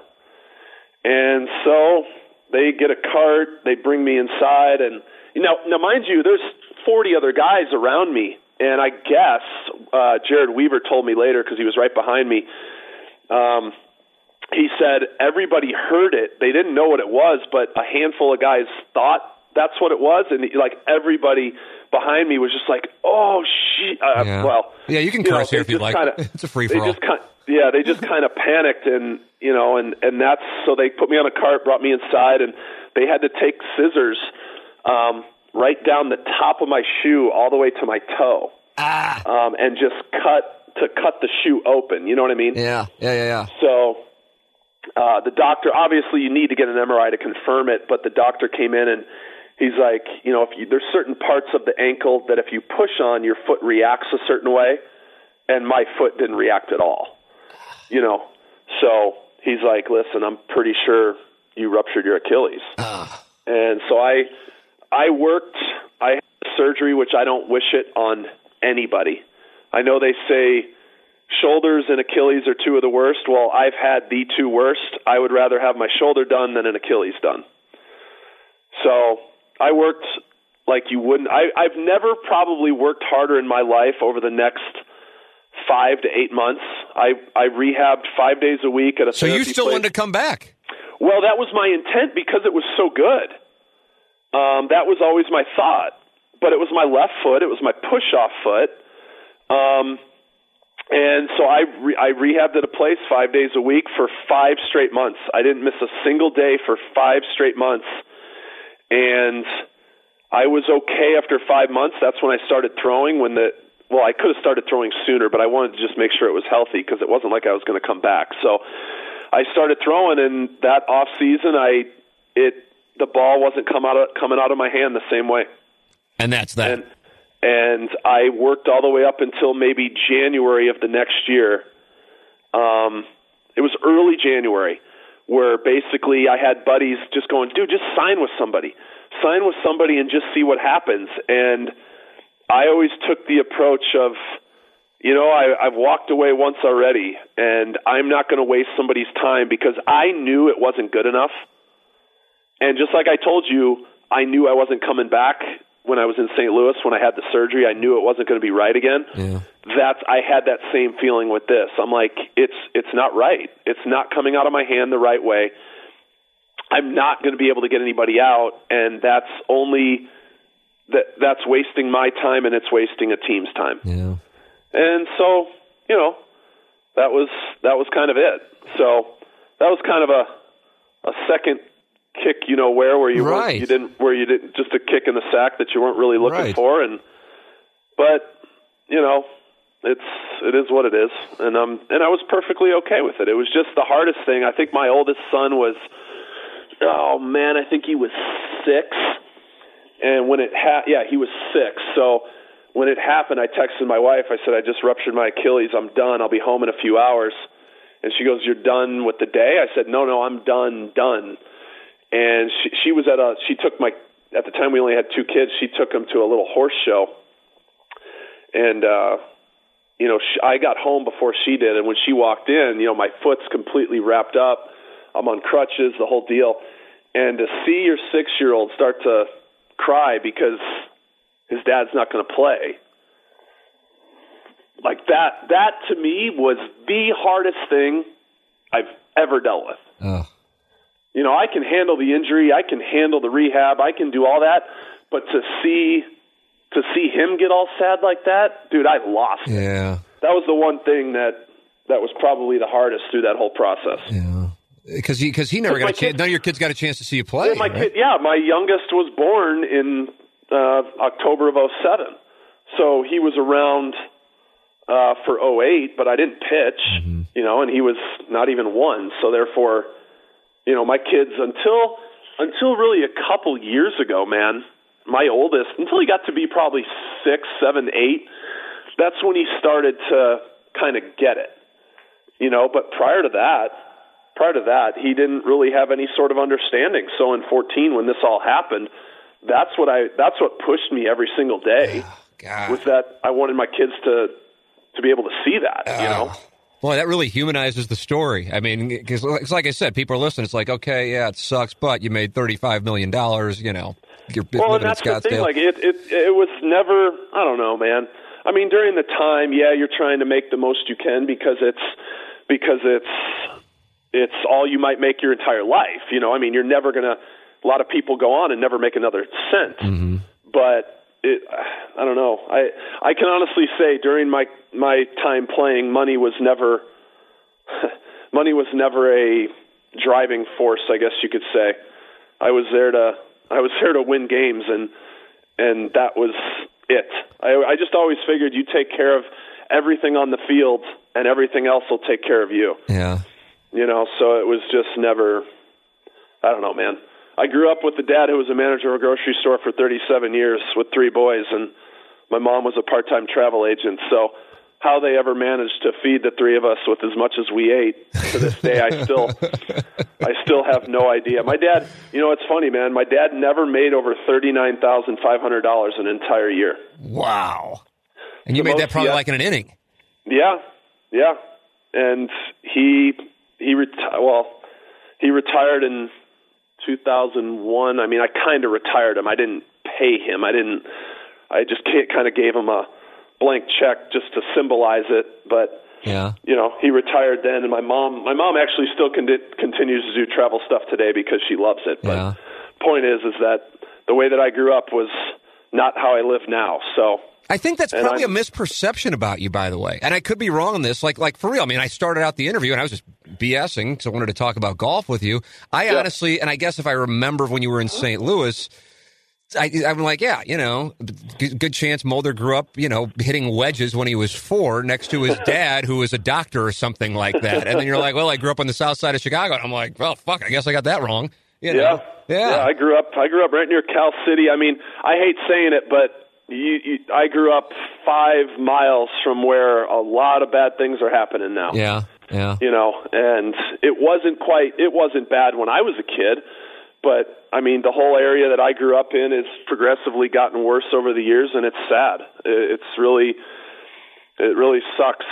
And so they get a cart, they bring me inside, and you know, now mind you, there's 40 other guys around me, and I guess uh, Jered Weaver told me later because he was right behind me. Um, he said everybody heard it. They didn't know what it was, but a handful of guys thought that's what it was, and like everybody behind me was just like, "Oh shit!" Uh, Yeah. Well, Yeah, you can know, curse here if you'd like. Kinda, It's a free for all. kind, yeah, they just kind of panicked, and you know, and and that's so they put me on a cart, brought me inside, and they had to take scissors um, right down the top of my shoe all the way to my toe, Ah. um, and just cut to cut the shoe open. You know what I mean? Yeah, yeah, yeah, yeah. So uh, the doctor, obviously, you need to get an MRI to confirm it, but the doctor came in and he's like, you know, if you, there's certain parts of the ankle that if you push on, your foot reacts a certain way, and my foot didn't react at all. You know, so he's like, listen, I'm pretty sure you ruptured your Achilles, and so I, I worked, I had surgery, which I don't wish it on anybody. I know they say shoulders and Achilles are two of the worst. Well, I've had the two worst. I would rather have my shoulder done than an Achilles done. So I worked like you wouldn't. I, I've never probably worked harder in my life over the next five to eight months. I I rehabbed five days a week at a. So you still place. wanted to come back? Well, that was my intent because it was so good. Um, that was always my thought. But it was my left foot. It was my push-off foot. Um, and so I re- I rehabbed at a place five days a week for five straight months. I didn't miss a single day for five straight months, and I was okay after five months. That's when I started throwing. When the well, I could have started throwing sooner, but I wanted to just make sure it was healthy because it wasn't like I was going to come back. So I started throwing, and that off season, I it the ball wasn't come out of, coming out of my hand the same way And that's that. and and I worked all the way up until maybe January of the next year. Um, it was early January, where basically I had buddies just going, "Dude, just sign with somebody, sign with somebody, and just see what happens." And I always took the approach of, you know, I, I've walked away once already, and I'm not going to waste somebody's time because I knew it wasn't good enough. And just like I told you, I knew I wasn't coming back when I was in St. Louis when I had the surgery. I knew it wasn't going to be right again. Yeah. That's I had that same feeling with this. I'm like, it's it's not right. It's not coming out of my hand the right way. I'm not going to be able to get anybody out, and that's only that that's wasting my time and it's wasting a team's time. yeah. And so, you know, that was that was kind of it. So that was kind of a a second kick, you know, where where you Right. you didn't where you didn't just a kick in the sack that you weren't really looking Right. for, and but you know, it's it is what it is, and um and I was perfectly okay with it. It was just the hardest thing. I think my oldest son was, oh man, I think he was six, and when it ha- yeah he was six, so when it happened, I texted my wife. I said, I just ruptured my Achilles. I'm done. I'll be home in a few hours. And she goes, You're done with the day? I said, No, no, I'm done, done. And she, she was at a, she took my, at the time we only had two kids, she took them to a little horse show. And, uh, you know, sh I got home before she did. And when she walked in, you know, my foot's completely wrapped up. I'm on crutches, the whole deal. And to see your six year old start to cry because his dad's not going to play. Like that, that to me was the hardest thing I've ever dealt with. You know, I can handle the injury, I can handle the rehab, I can do all that, but to see to see him get all sad like that, dude, I lost. it. Yeah. That was the one thing that that was probably the hardest through that whole process. Yeah. Because he, cause he never got Because my a chance. None of your kids got a chance to see you play. Yeah, my right? kid, yeah, my youngest was born in uh, October of '07, so he was around uh, for '08, but I didn't pitch, you know, and he was not even one. So therefore, you know, my kids until until really a couple years ago, man, my oldest until he got to be probably six, seven, eight. That's when he started to kind of get it, you know. But prior to that, prior to that, he didn't really have any sort of understanding. So in 14, when this all happened, that's what I that's what pushed me every single day God. was that I wanted my kids to to be able to see that. You oh. know. Boy, that really humanizes the story. I mean, because it's like I said, people are listening. It's like, okay, yeah, it sucks, but you made thirty-five million dollars. You know, you're well, living and that's in Scottsdale. the thing. Like it, it, it was never. I don't know, man. I mean, during the time, yeah, you're trying to make the most you can because it's because it's it's all you might make your entire life. You know, I mean, you're never gonna. A lot of people go on and never make another cent, Mm-hmm. but it. I don't know. I I can honestly say during my my time playing, money was never money was never a driving force. I guess you could say. I was there to I was there to win games, and and that was it. I, I just always figured you take care of everything on the field, and everything else will take care of you. yeah, You know, so it was just never. I don't know, man. I grew up with a dad who was a manager of a grocery store for 37 years with three boys, and my mom was a part-time travel agent. So, how they ever managed to feed the three of us with as much as we ate to this day, I still, I still have no idea. My dad, you know, it's funny, man. My dad never made over thirty-nine thousand five hundred dollars an entire year. wow. And you The made that probably yeah. like in an inning. Yeah, yeah, and he he reti- well he retired in 2001. I mean, I kind of retired him. I didn't pay him. I didn't. I just kind of gave him a blank check just to symbolize it. But Yeah. you know, he retired then, and my mom my mom actually still con- continues to do travel stuff today because she loves it. But Yeah. point is, is that the way that I grew up was not how I live now. So I think that's probably a misperception about you, by the way. And I could be wrong on this. Like, like for real. I mean, I started out the interview and I was just BSing, so I wanted to talk about golf with you. I Yeah. honestly, and I guess if I remember when you were in mm-hmm. St. Louis, I, I'm like, yeah, you know, good, good chance Mulder grew up, you know, hitting wedges when he was four next to his dad, who was a doctor or something like that. And then you're like, well, I grew up on the south side of Chicago. And I'm like, well, fuck, I guess I got that wrong. You know? Yeah, yeah, I grew up. I grew up right near Cal City. I mean, I hate saying it, but you, you, I grew up five miles from where a lot of bad things are happening now. yeah, yeah. You know, and it wasn't quite. It wasn't bad when I was a kid, but I mean, the whole area that I grew up in has progressively gotten worse over the years, and it's sad. It's really, it really sucks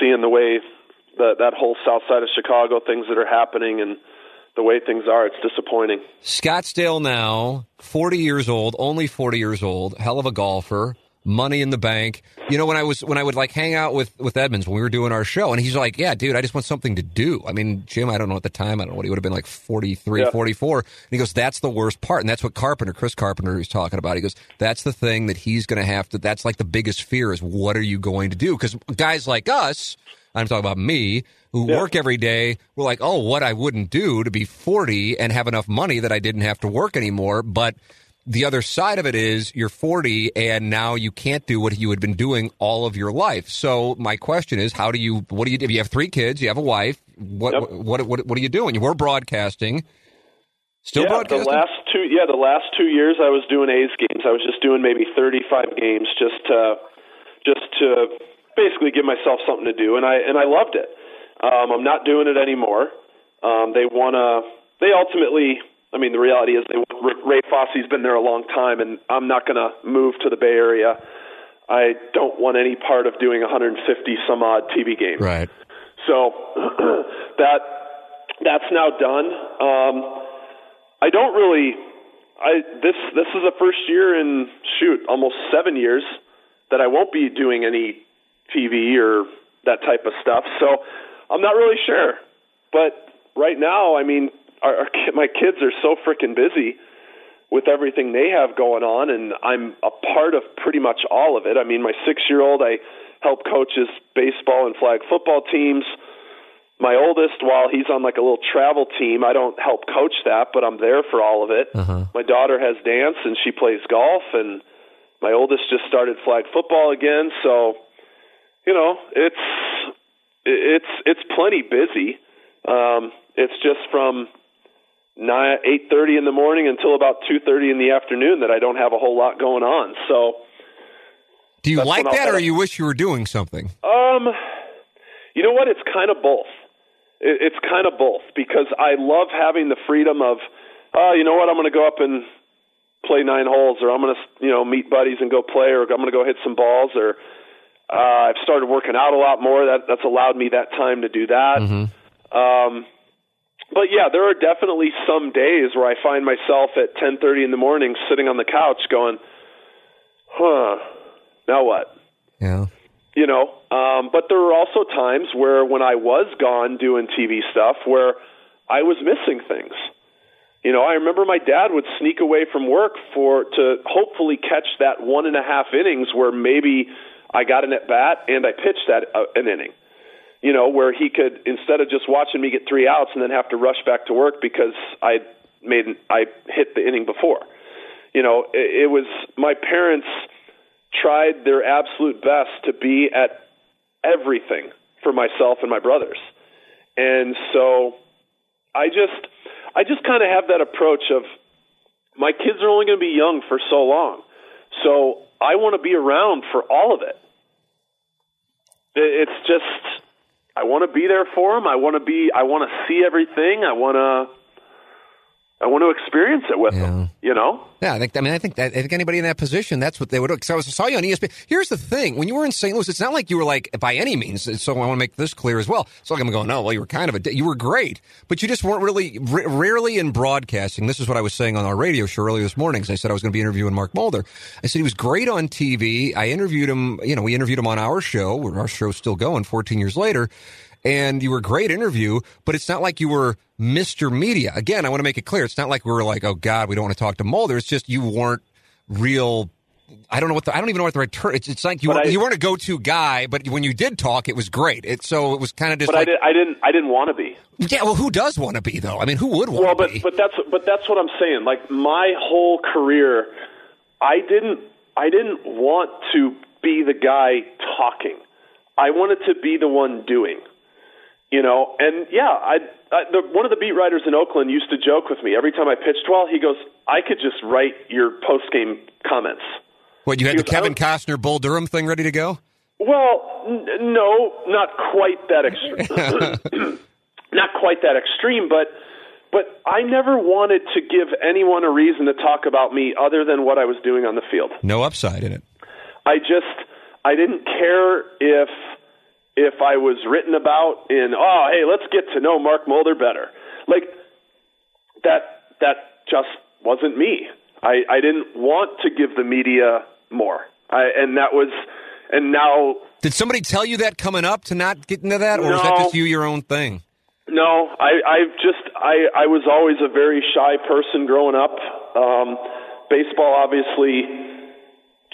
seeing the way that that whole south side of Chicago things that are happening and the way things are. It's disappointing. Scottsdale now, 40 years old, only 40 years old, hell of a golfer, money in the bank. You know, when I was when I would like hang out with with Edmonds when we were doing our show, and he's like, "Yeah, dude, I just want something to do." I mean, Jim, I don't know at the time, I don't know what he would have been like 43, Yeah. 44. And he goes, "That's the worst part." And that's what Carpenter, Chris Carpenter is talking about. He goes, "That's the thing that he's going to have to that's like the biggest fear is what are you going to do?" Cuz guys like us, I'm talking about me, who Yeah. work every day. We're like, oh, what I wouldn't do to be 40 and have enough money that I didn't have to work anymore. But the other side of it is you're 40 and now you can't do what you had been doing all of your life. So my question is, how do you, what do you, if you have three kids, you have a wife, what, Yep. what, what, what, are you doing? You were broadcasting. Still yeah, broadcasting? the last two yeah, the last two years I was doing A's games. I was just doing maybe thirty five games just to just to basically give myself something to do and I and I loved it. Um I'm not doing it anymore. Um they wanna they ultimately I mean the reality is they Ray Fosse's been there a long time and I'm not going to move to the Bay Area. I don't want any part of doing 150 some odd TV games. right. So that that's now done. Um, I don't really. I this this is the first year in shoot almost seven years that I won't be doing any TV or that type of stuff. So I'm not really sure. But right now, I mean, our, our my kids are so freaking busy with everything they have going on, and I'm a part of pretty much all of it. I mean, my six year old, I help coach his baseball and flag football teams. My oldest, while he's on like a little travel team, I don't help coach that, but I'm there for all of it. Uh-huh. My daughter has dance and she plays golf, and my oldest just started flag football again. So, you know, it's it's it's plenty busy. Um, it's just from nine eight thirty in the morning until about two thirty in the afternoon that I don't have a whole lot going on. So, Do you like that, or you wish you were doing something? um, you know what? It's kind of both. It, it's kind of both because I love having the freedom of, oh, you know what? I'm going to go up and play nine holes, or I'm going to, you know, meet buddies and go play, or I'm going to go hit some balls, or Uh, I've started working out a lot more. That that's allowed me that time to do that. Mm-hmm. Um, but yeah, there are definitely some days where I find myself at 10:30 in the morning sitting on the couch going, "Huh, now what?" Yeah. You know, um, but there are also times where when I was gone doing TV stuff where I was missing things. You know, I remember my dad would sneak away from work for to hopefully catch that one and a half innings where maybe I got an at bat and I pitched that uh, an inning. You know, where he could instead of just watching me get three outs and then have to rush back to work because I made I hit the inning before. You know, it, it was my parents tried their absolute best to be at everything for myself and my brothers. And so I just I just kind of have that approach of my kids are only going to be young for so long. So I want to be around for all of it. It's just I want to be there for them. I want to be I want to see everything. I want to I want to experience it with Yeah. them, you know? Yeah, I think. I mean, I think that I think anybody in that position, that's what they would do. Because I was saw you on ESPN. Here's the thing: when you were in St. Louis, it's not like you were like by any means. So I want to make this clear as well. So like I'm going, no, well, you were kind of a, you were great, but you just weren't really r- rarely in broadcasting. This is what I was saying on our radio show earlier this morning. 'cause I said I was going to be interviewing Mark Mulder. I said he was great on TV. I interviewed him. You know, we interviewed him on our show. Our show's still going 14 years later. And you were a great interview, but it's not like you were Mr. Media. Again, I want to make it clear. It's not like we were like, oh God, we don't want to talk to Mulder. It's just you weren't real. I don't know what the, I don't even know what the right term. It's, it's like you were, I- you weren't a go-to guy, but when you did talk, it was great. It, so it was kind of just But I, like, did, I didn't I didn't want to be. yeah. Well, who does want to be though? I mean, who would want Well, to but be? but that's but that's what I'm saying. Like my whole career, I didn't I didn't want to be the guy talking. I wanted to be the one doing. You know, and yeah, I, I the, one of the beat writers in Oakland used to joke with me every time I pitched well. He goes, "I could just write your post game comments." what you had the Kevin Costner Bull Durham thing ready to go? Well, n- no, not quite that extreme. not quite that extreme, but but I never wanted to give anyone a reason to talk about me other than what I was doing on the field. No upside in it. I just I didn't care if if I was written about in oh hey let's get to know Mark Mulder better like that that just wasn't me. I I didn't want to give the media more. I and that was and now Did somebody tell you that coming up to not get into that, or is that just you your own thing? No, I, I've just I, I was always a very shy person growing up. Um, baseball obviously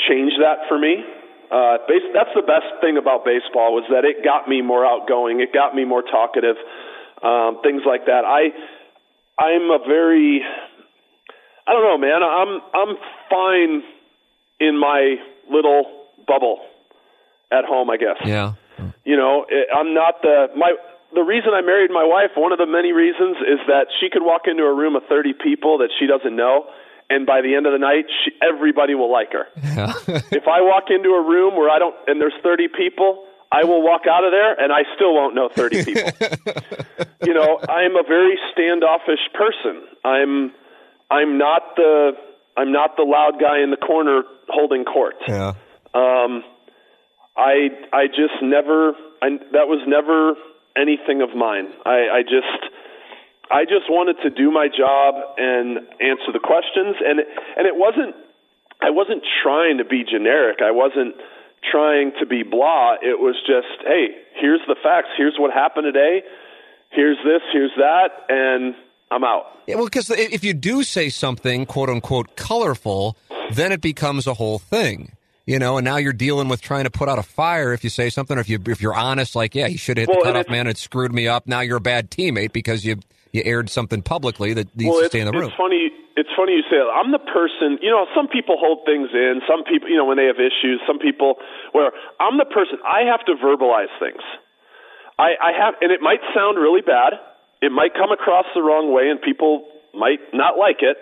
changed that for me. Uh, base, that's the best thing about baseball was that it got me more outgoing. It got me more talkative. Um, things like that. I I'm a very I don't know, man. I'm I'm fine in my little bubble at home, I guess Yeah. you know it- i'm not the my the reason i married my wife one of the many reasons is that she could walk into a room of 30 people that she doesn't know and by the end of the night she, everybody will like her. If i walk into a room where i don't and there's 30 people i will walk out of there and i still won't know 30 people. You know i'm a very standoffish person. I'm i'm not the i'm not the loud guy in the corner holding court. Yeah. um, I I just never I, that was never anything of mine. I, I just I just wanted to do my job and answer the questions, and it, and it wasn't I wasn't trying to be generic. I wasn't trying to be blah. It was just hey, here's the facts. Here's what happened today. Here's this. Here's that, and I'm out. Yeah, well, because if you do say something quote unquote colorful, then it becomes a whole thing. You know, and now you're dealing with trying to put out a fire if you say something, or if you if you're honest, like, yeah, you should hit Well, the cutoff man. It screwed me up. Now you're a bad teammate because you you aired something publicly that needs well, to stay in the room. it's funny. It's funny you say that. I'm the person. You know, some people hold things in. Some people, you know, when they have issues. Some people, where I'm the person. I have to verbalize things. I, I have, and it might sound really bad. It might come across the wrong way, and people might not like it.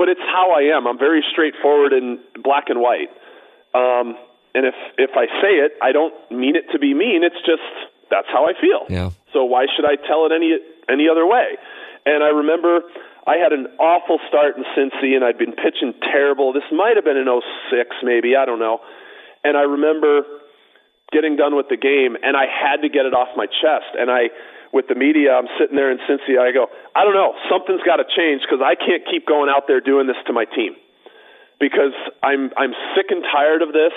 But it's how I am. I'm very straightforward and black and white. Um, and if if I say it, I don't mean it to be mean. It's just that's how I feel. Yeah. So why should I tell it any any other way? And I remember I had an awful start in Cincy, and I'd been pitching terrible. This might have been in '06, maybe I don't know. And I remember getting done with the game, and I had to get it off my chest. And I, with the media, I'm sitting there in Cincy. I go, I don't know, something's got to change because I can't keep going out there doing this to my team because I'm I'm sick and tired of this.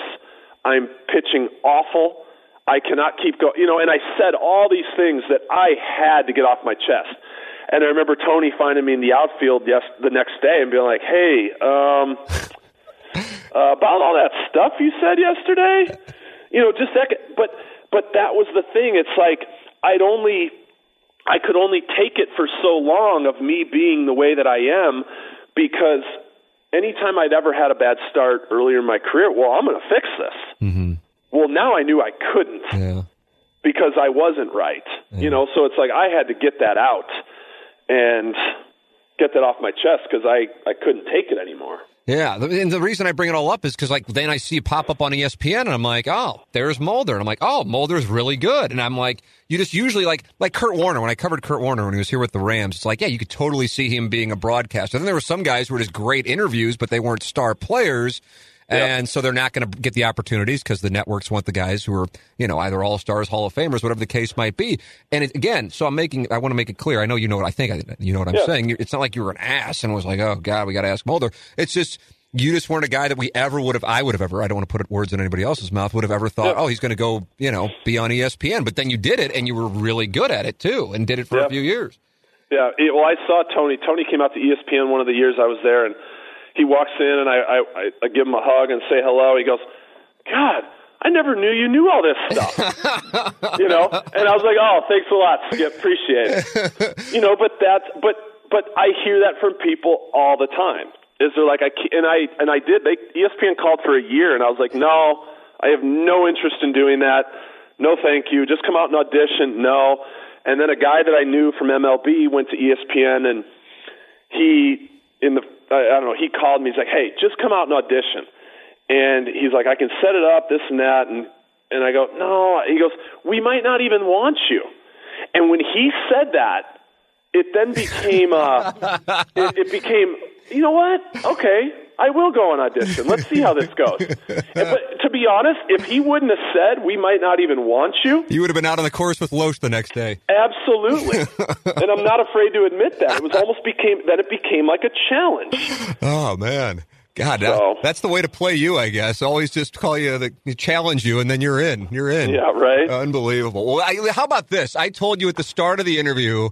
I'm pitching awful. I cannot keep going. You know, and I said all these things that I had to get off my chest. And I remember Tony finding me in the outfield yes the next day and being like, "Hey, um, uh, about all that stuff you said yesterday, you know, just that." But but that was the thing. It's like I'd only I could only take it for so long of me being the way that I am because anytime I'd ever had a bad start earlier in my career, well, I'm going to fix this. Mm-hmm. Well, now I knew I couldn't Yeah. because I wasn't right. You know, so it's like I had to get that out and get that off my chest because I I couldn't take it anymore. Yeah, and the reason I bring it all up is because like then I see it pop up on ESPN and I'm like, oh, there's Mulder, and I'm like, oh, Mulder's really good, and I'm like, you just usually like like Kurt Warner when I covered Kurt Warner when he was here with the Rams, it's like, yeah, you could totally see him being a broadcaster. And Then there were some guys who were just great interviews, but they weren't star players. And so they're not going to get the opportunities because the networks want the guys who are, you know, either all stars, Hall of Famers, whatever the case might be. And it, again, so I'm making, I want to make it clear. I know you know what I think. I, you know what I'm Yeah. saying. It's not like you were an ass and was like, oh God, we got to ask Mulder. It's just you just weren't a guy that we ever would have. I would have ever. I don't want to put words in anybody else's mouth. Would have ever thought, Yeah. oh, he's going to go, you know, be on ESPN. But then you did it, and you were really good at it too, and did it for Yeah. a few years. Yeah, well, I saw Tony. Tony came out to ESPN one of the years I was there, and he walks in, and I, I, I, give him a hug and say hello. He goes, "God, I never knew you knew all this stuff." you know, and I was like, "Oh, thanks a lot, Skip. Appreciate it." you know, but that's but but I hear that from people all the time. Is they're like I and I and I did. They ESPN called for a year, and I was like, "No, I have no interest in doing that. No, thank you. Just come out and audition." No. And then a guy that I knew from MLB went to ESPN, and he in the I, I don't know. He called me. He's like, "Hey, just come out and audition." And he's like, "I can set it up, this and that." And and I go, "No." He goes, "We might not even want you." And when he said that, it then became uh, it, it became. You know what? Okay, I will go on audition. Let's see how this goes. And, but to be honest, if he wouldn't have said we might not even want you, You would have been out on the course with Lohse the next day. Absolutely, and I'm not afraid to admit that. It was almost became that it became like a challenge. Oh man. God, So- that's the way to play you, I guess. Always just call you, the, challenge you, and then you're in. You're in. Yeah, right. Unbelievable. Well, I, how about this? I told you at the start of the interview,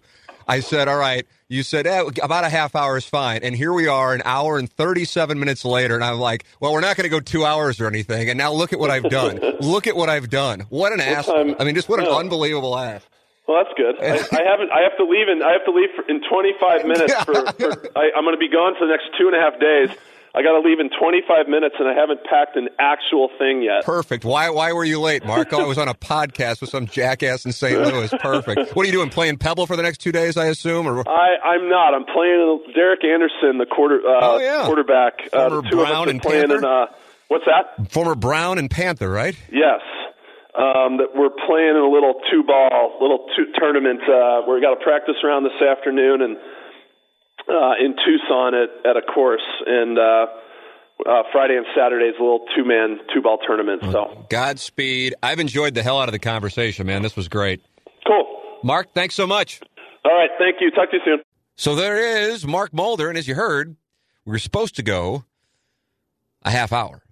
I said, all right, you said eh, about a half hour is fine. And here we are, an hour and 37 minutes later. And I'm like, well, we're not going to go two hours or anything. And now look at what I've done. look at what I've done. What an ass. time- I mean, just what an Yeah. unbelievable ass. Well, that's good. I, I haven't. I have to leave in. I have to leave for, in 25 minutes. For, for I, I'm going to be gone for the next two and a half days. I got to leave in 25 minutes, and I haven't packed an actual thing yet. Perfect. Why why were you late, Mark? Oh, I was on a podcast with some jackass in St. Louis. Perfect. What are you doing? Playing Pebble for the next two days, I assume? Or I, I'm not. I'm playing Derek Anderson, the quarter uh, Oh, yeah. quarterback. Uh, Former the two Brown and playing in. Panther? Uh, what's that? former Brown and Panther, right? Yes. Um, that we're playing in a little two ball, little two tournament. Uh, where we got a practice round this afternoon and uh, in Tucson at, at a course, and uh, uh, Friday and Saturday is a little two man two ball tournament. So Godspeed. I've enjoyed the hell out of the conversation, man. This was great. cool. Mark, thanks so much. All right, thank you. Talk to you soon. So there is Mark Mulder, and as you heard, we were supposed to go a half hour,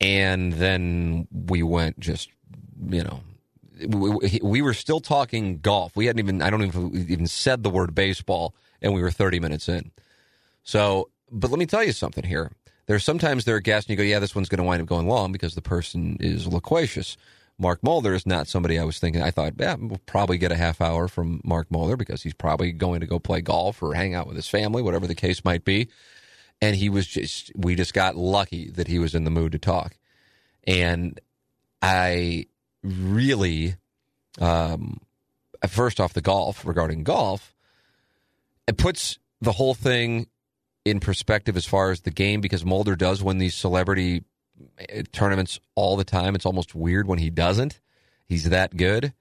and then we went just, you know, we, we- we were still talking golf. We hadn't even, I don't even even said the word baseball, and we were thirty minutes in. So, but let me tell you something here. There's sometimes there are guests, and you go, yeah, this one's going to wind up going long because the person is loquacious. Mark Mulder is not somebody I was thinking. I thought, yeah, we'll probably get a half hour from Mark Mulder because he's probably going to go play golf or hang out with his family, whatever the case might be. And he was just, we just got lucky that he was in the mood to talk. And I really, um, first off, the golf, regarding golf, it puts the whole thing in perspective as far as the game because Mulder does win these celebrity eh, tournaments all the time. It's almost weird when he doesn't. He's that good.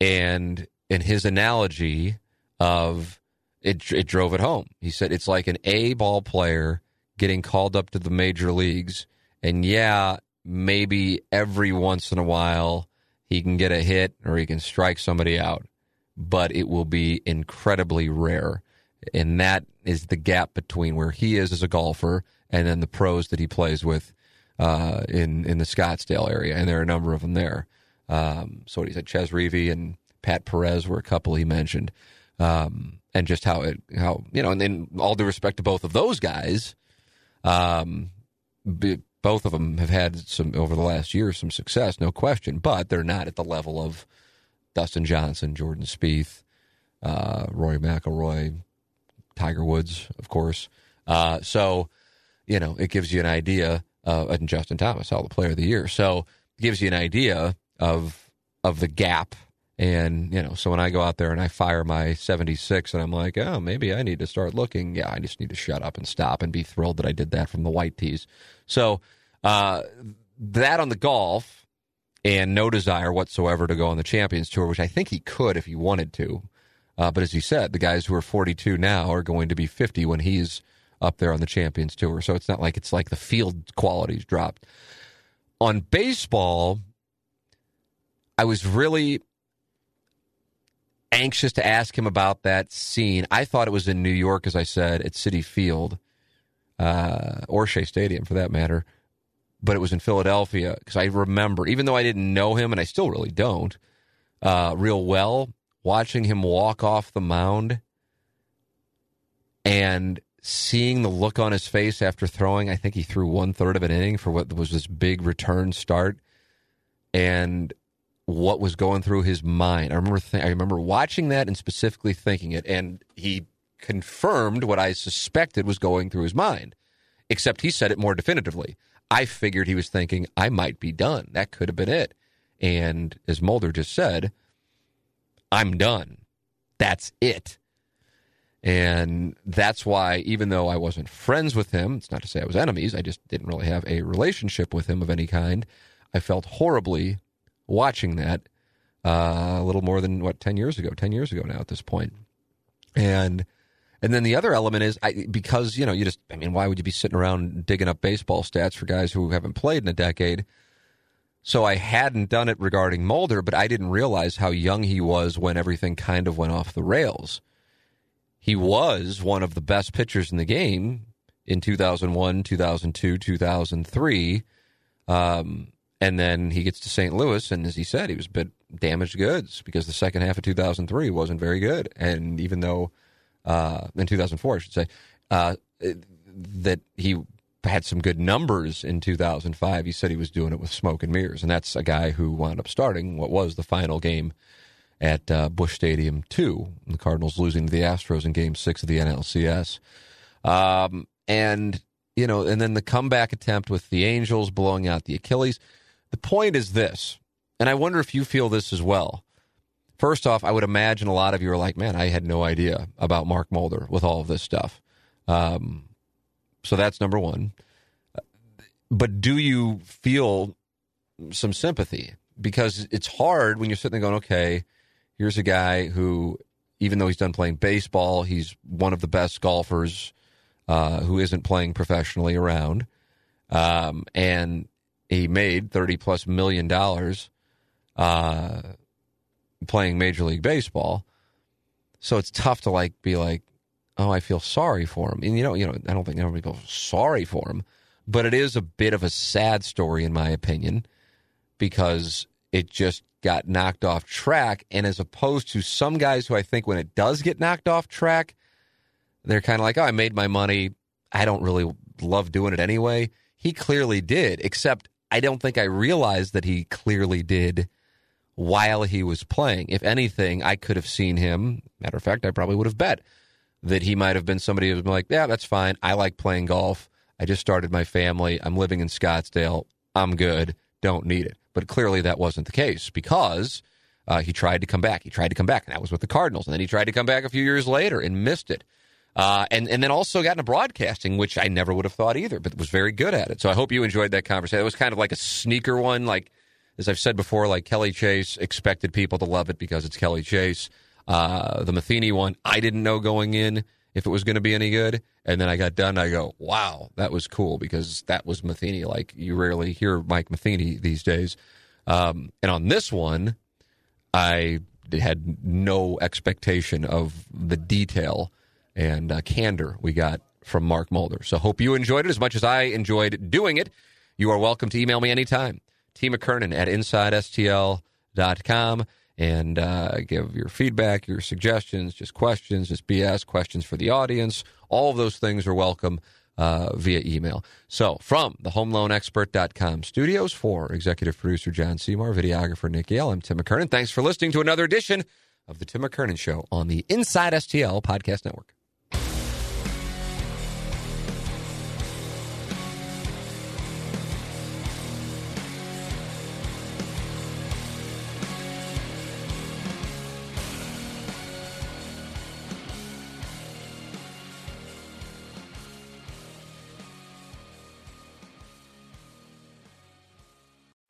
And in his analogy of it, it drove it home. He said it's like an A ball player getting called up to the major leagues. And yeah, maybe every once in a while he can get a hit or he can strike somebody out, but it will be incredibly rare. And that is the gap between where he is as a golfer and then the pros that he plays with uh, in in the Scottsdale area, and there are a number of them there. Um, so what he said, Chez Reavie and Pat Perez were a couple he mentioned, um, and just how it how you know, and then all due respect to both of those guys, um, both of them have had some over the last year some success, no question, but they're not at the level of Dustin Johnson, Jordan Spieth, uh, Rory McIlroy, Tiger Woods, of course. Uh, so, you know, it gives you an idea. Uh, and Justin Thomas, all the Player of the Year. So, it gives you an idea of of the gap. And you know, so when I go out there and I fire my 76, and I'm like, oh, maybe I need to start looking. Yeah, I just need to shut up and stop and be thrilled that I did that from the white tees. So, uh, that on the golf, and no desire whatsoever to go on the Champions Tour, which I think he could if he wanted to. Uh, but as he said, the guys who are 42 now are going to be 50 when he's up there on the Champions Tour. So it's not like it's like the field quality's dropped. On baseball, I was really anxious to ask him about that scene. I thought it was in New York, as I said, at Citi Field uh, or Shea Stadium for that matter, but it was in Philadelphia because I remember, even though I didn't know him, and I still really don't uh, real well, watching him walk off the mound and seeing the look on his face after throwing. I think he threw one third of an inning for what was this big return start, and what was going through his mind. I remember. Th- I remember watching that and specifically thinking it, and he confirmed what I suspected was going through his mind. Except he said it more definitively. I figured he was thinking I might be done. That could have been it. And as Mulder just said, I'm done. That's it. And that's why, even though I wasn't friends with him, it's not to say I was enemies, I just didn't really have a relationship with him of any kind. I felt horribly watching that uh, a little more than, what, 10 years ago, 10 years ago now at this point. And. And then the other element is I, because you know you just I mean why would you be sitting around digging up baseball stats for guys who haven't played in a decade? So I hadn't done it regarding Mulder, but I didn't realize how young he was when everything kind of went off the rails he was one of the best pitchers in the game in 2001, 2002, 2003. Um, and then he gets to St. Louis, and as he said, he was a bit damaged goods because the second half of 2003 wasn't very good. And even though uh, in 2004, I should say, uh, that he had some good numbers in 2005, he said he was doing it with smoke and mirrors. And that's a guy who wound up starting what was the final game at uh, Busch Stadium two. The Cardinals losing to the Astros in Game Six of the NLCS, um, and you know, and then the comeback attempt with the Angels blowing out the Achilles. The point is this, and I wonder if you feel this as well. First off, I would imagine a lot of you are like, "Man, I had no idea about Mark Mulder with all of this stuff." Um, so that's number one. But do you feel some sympathy? Because it's hard when you're sitting there going, "Okay." Here's a guy who, even though he's done playing baseball, he's one of the best golfers uh, who isn't playing professionally around. Um, and he made 30 plus million dollars uh, playing Major League Baseball. So it's tough to like be like, oh, I feel sorry for him. And you know, you know, I don't think everybody feels sorry for him, but it is a bit of a sad story in my opinion because it just got knocked off track. And as opposed to some guys who I think when it does get knocked off track, they're kind of like, oh, I made my money. I don't really love doing it anyway. He clearly did, except I don't think I realized that he clearly did while he was playing. If anything, I could have seen him. Matter of fact, I probably would have bet that he might have been somebody who was like, yeah, that's fine. I like playing golf. I just started my family. I'm living in Scottsdale. I'm good. Don't need it. But clearly that wasn't the case because uh, he tried to come back. He tried to come back, and that was with the Cardinals. And then he tried to come back a few years later and missed it. Uh, and and then also got into broadcasting, which I never would have thought either, but was very good at it. So I hope you enjoyed that conversation. It was kind of like a sneaker one, like as I've said before, like Kelly Chase expected people to love it because it's Kelly Chase. Uh, the Matheny one, I didn't know going in, if it was going to be any good. And then I got done. I go, wow, that was cool because that was Matheny. Like you rarely hear Mike Matheny these days. Um, and on this one, I had no expectation of the detail and uh, candor we got from Mark Mulder. So hope you enjoyed it as much as I enjoyed doing it. You are welcome to email me anytime. T. McKernan at InsideSTL.com and uh, give your feedback, your suggestions, just questions, just BS, questions for the audience. All of those things are welcome uh, via email. So, from the HomeLoanExpert.com studios for executive producer John Seymour, videographer Nick Yale, I'm Tim McKernan. Thanks for listening to another edition of the Tim McKernan Show on the Inside STL Podcast Network.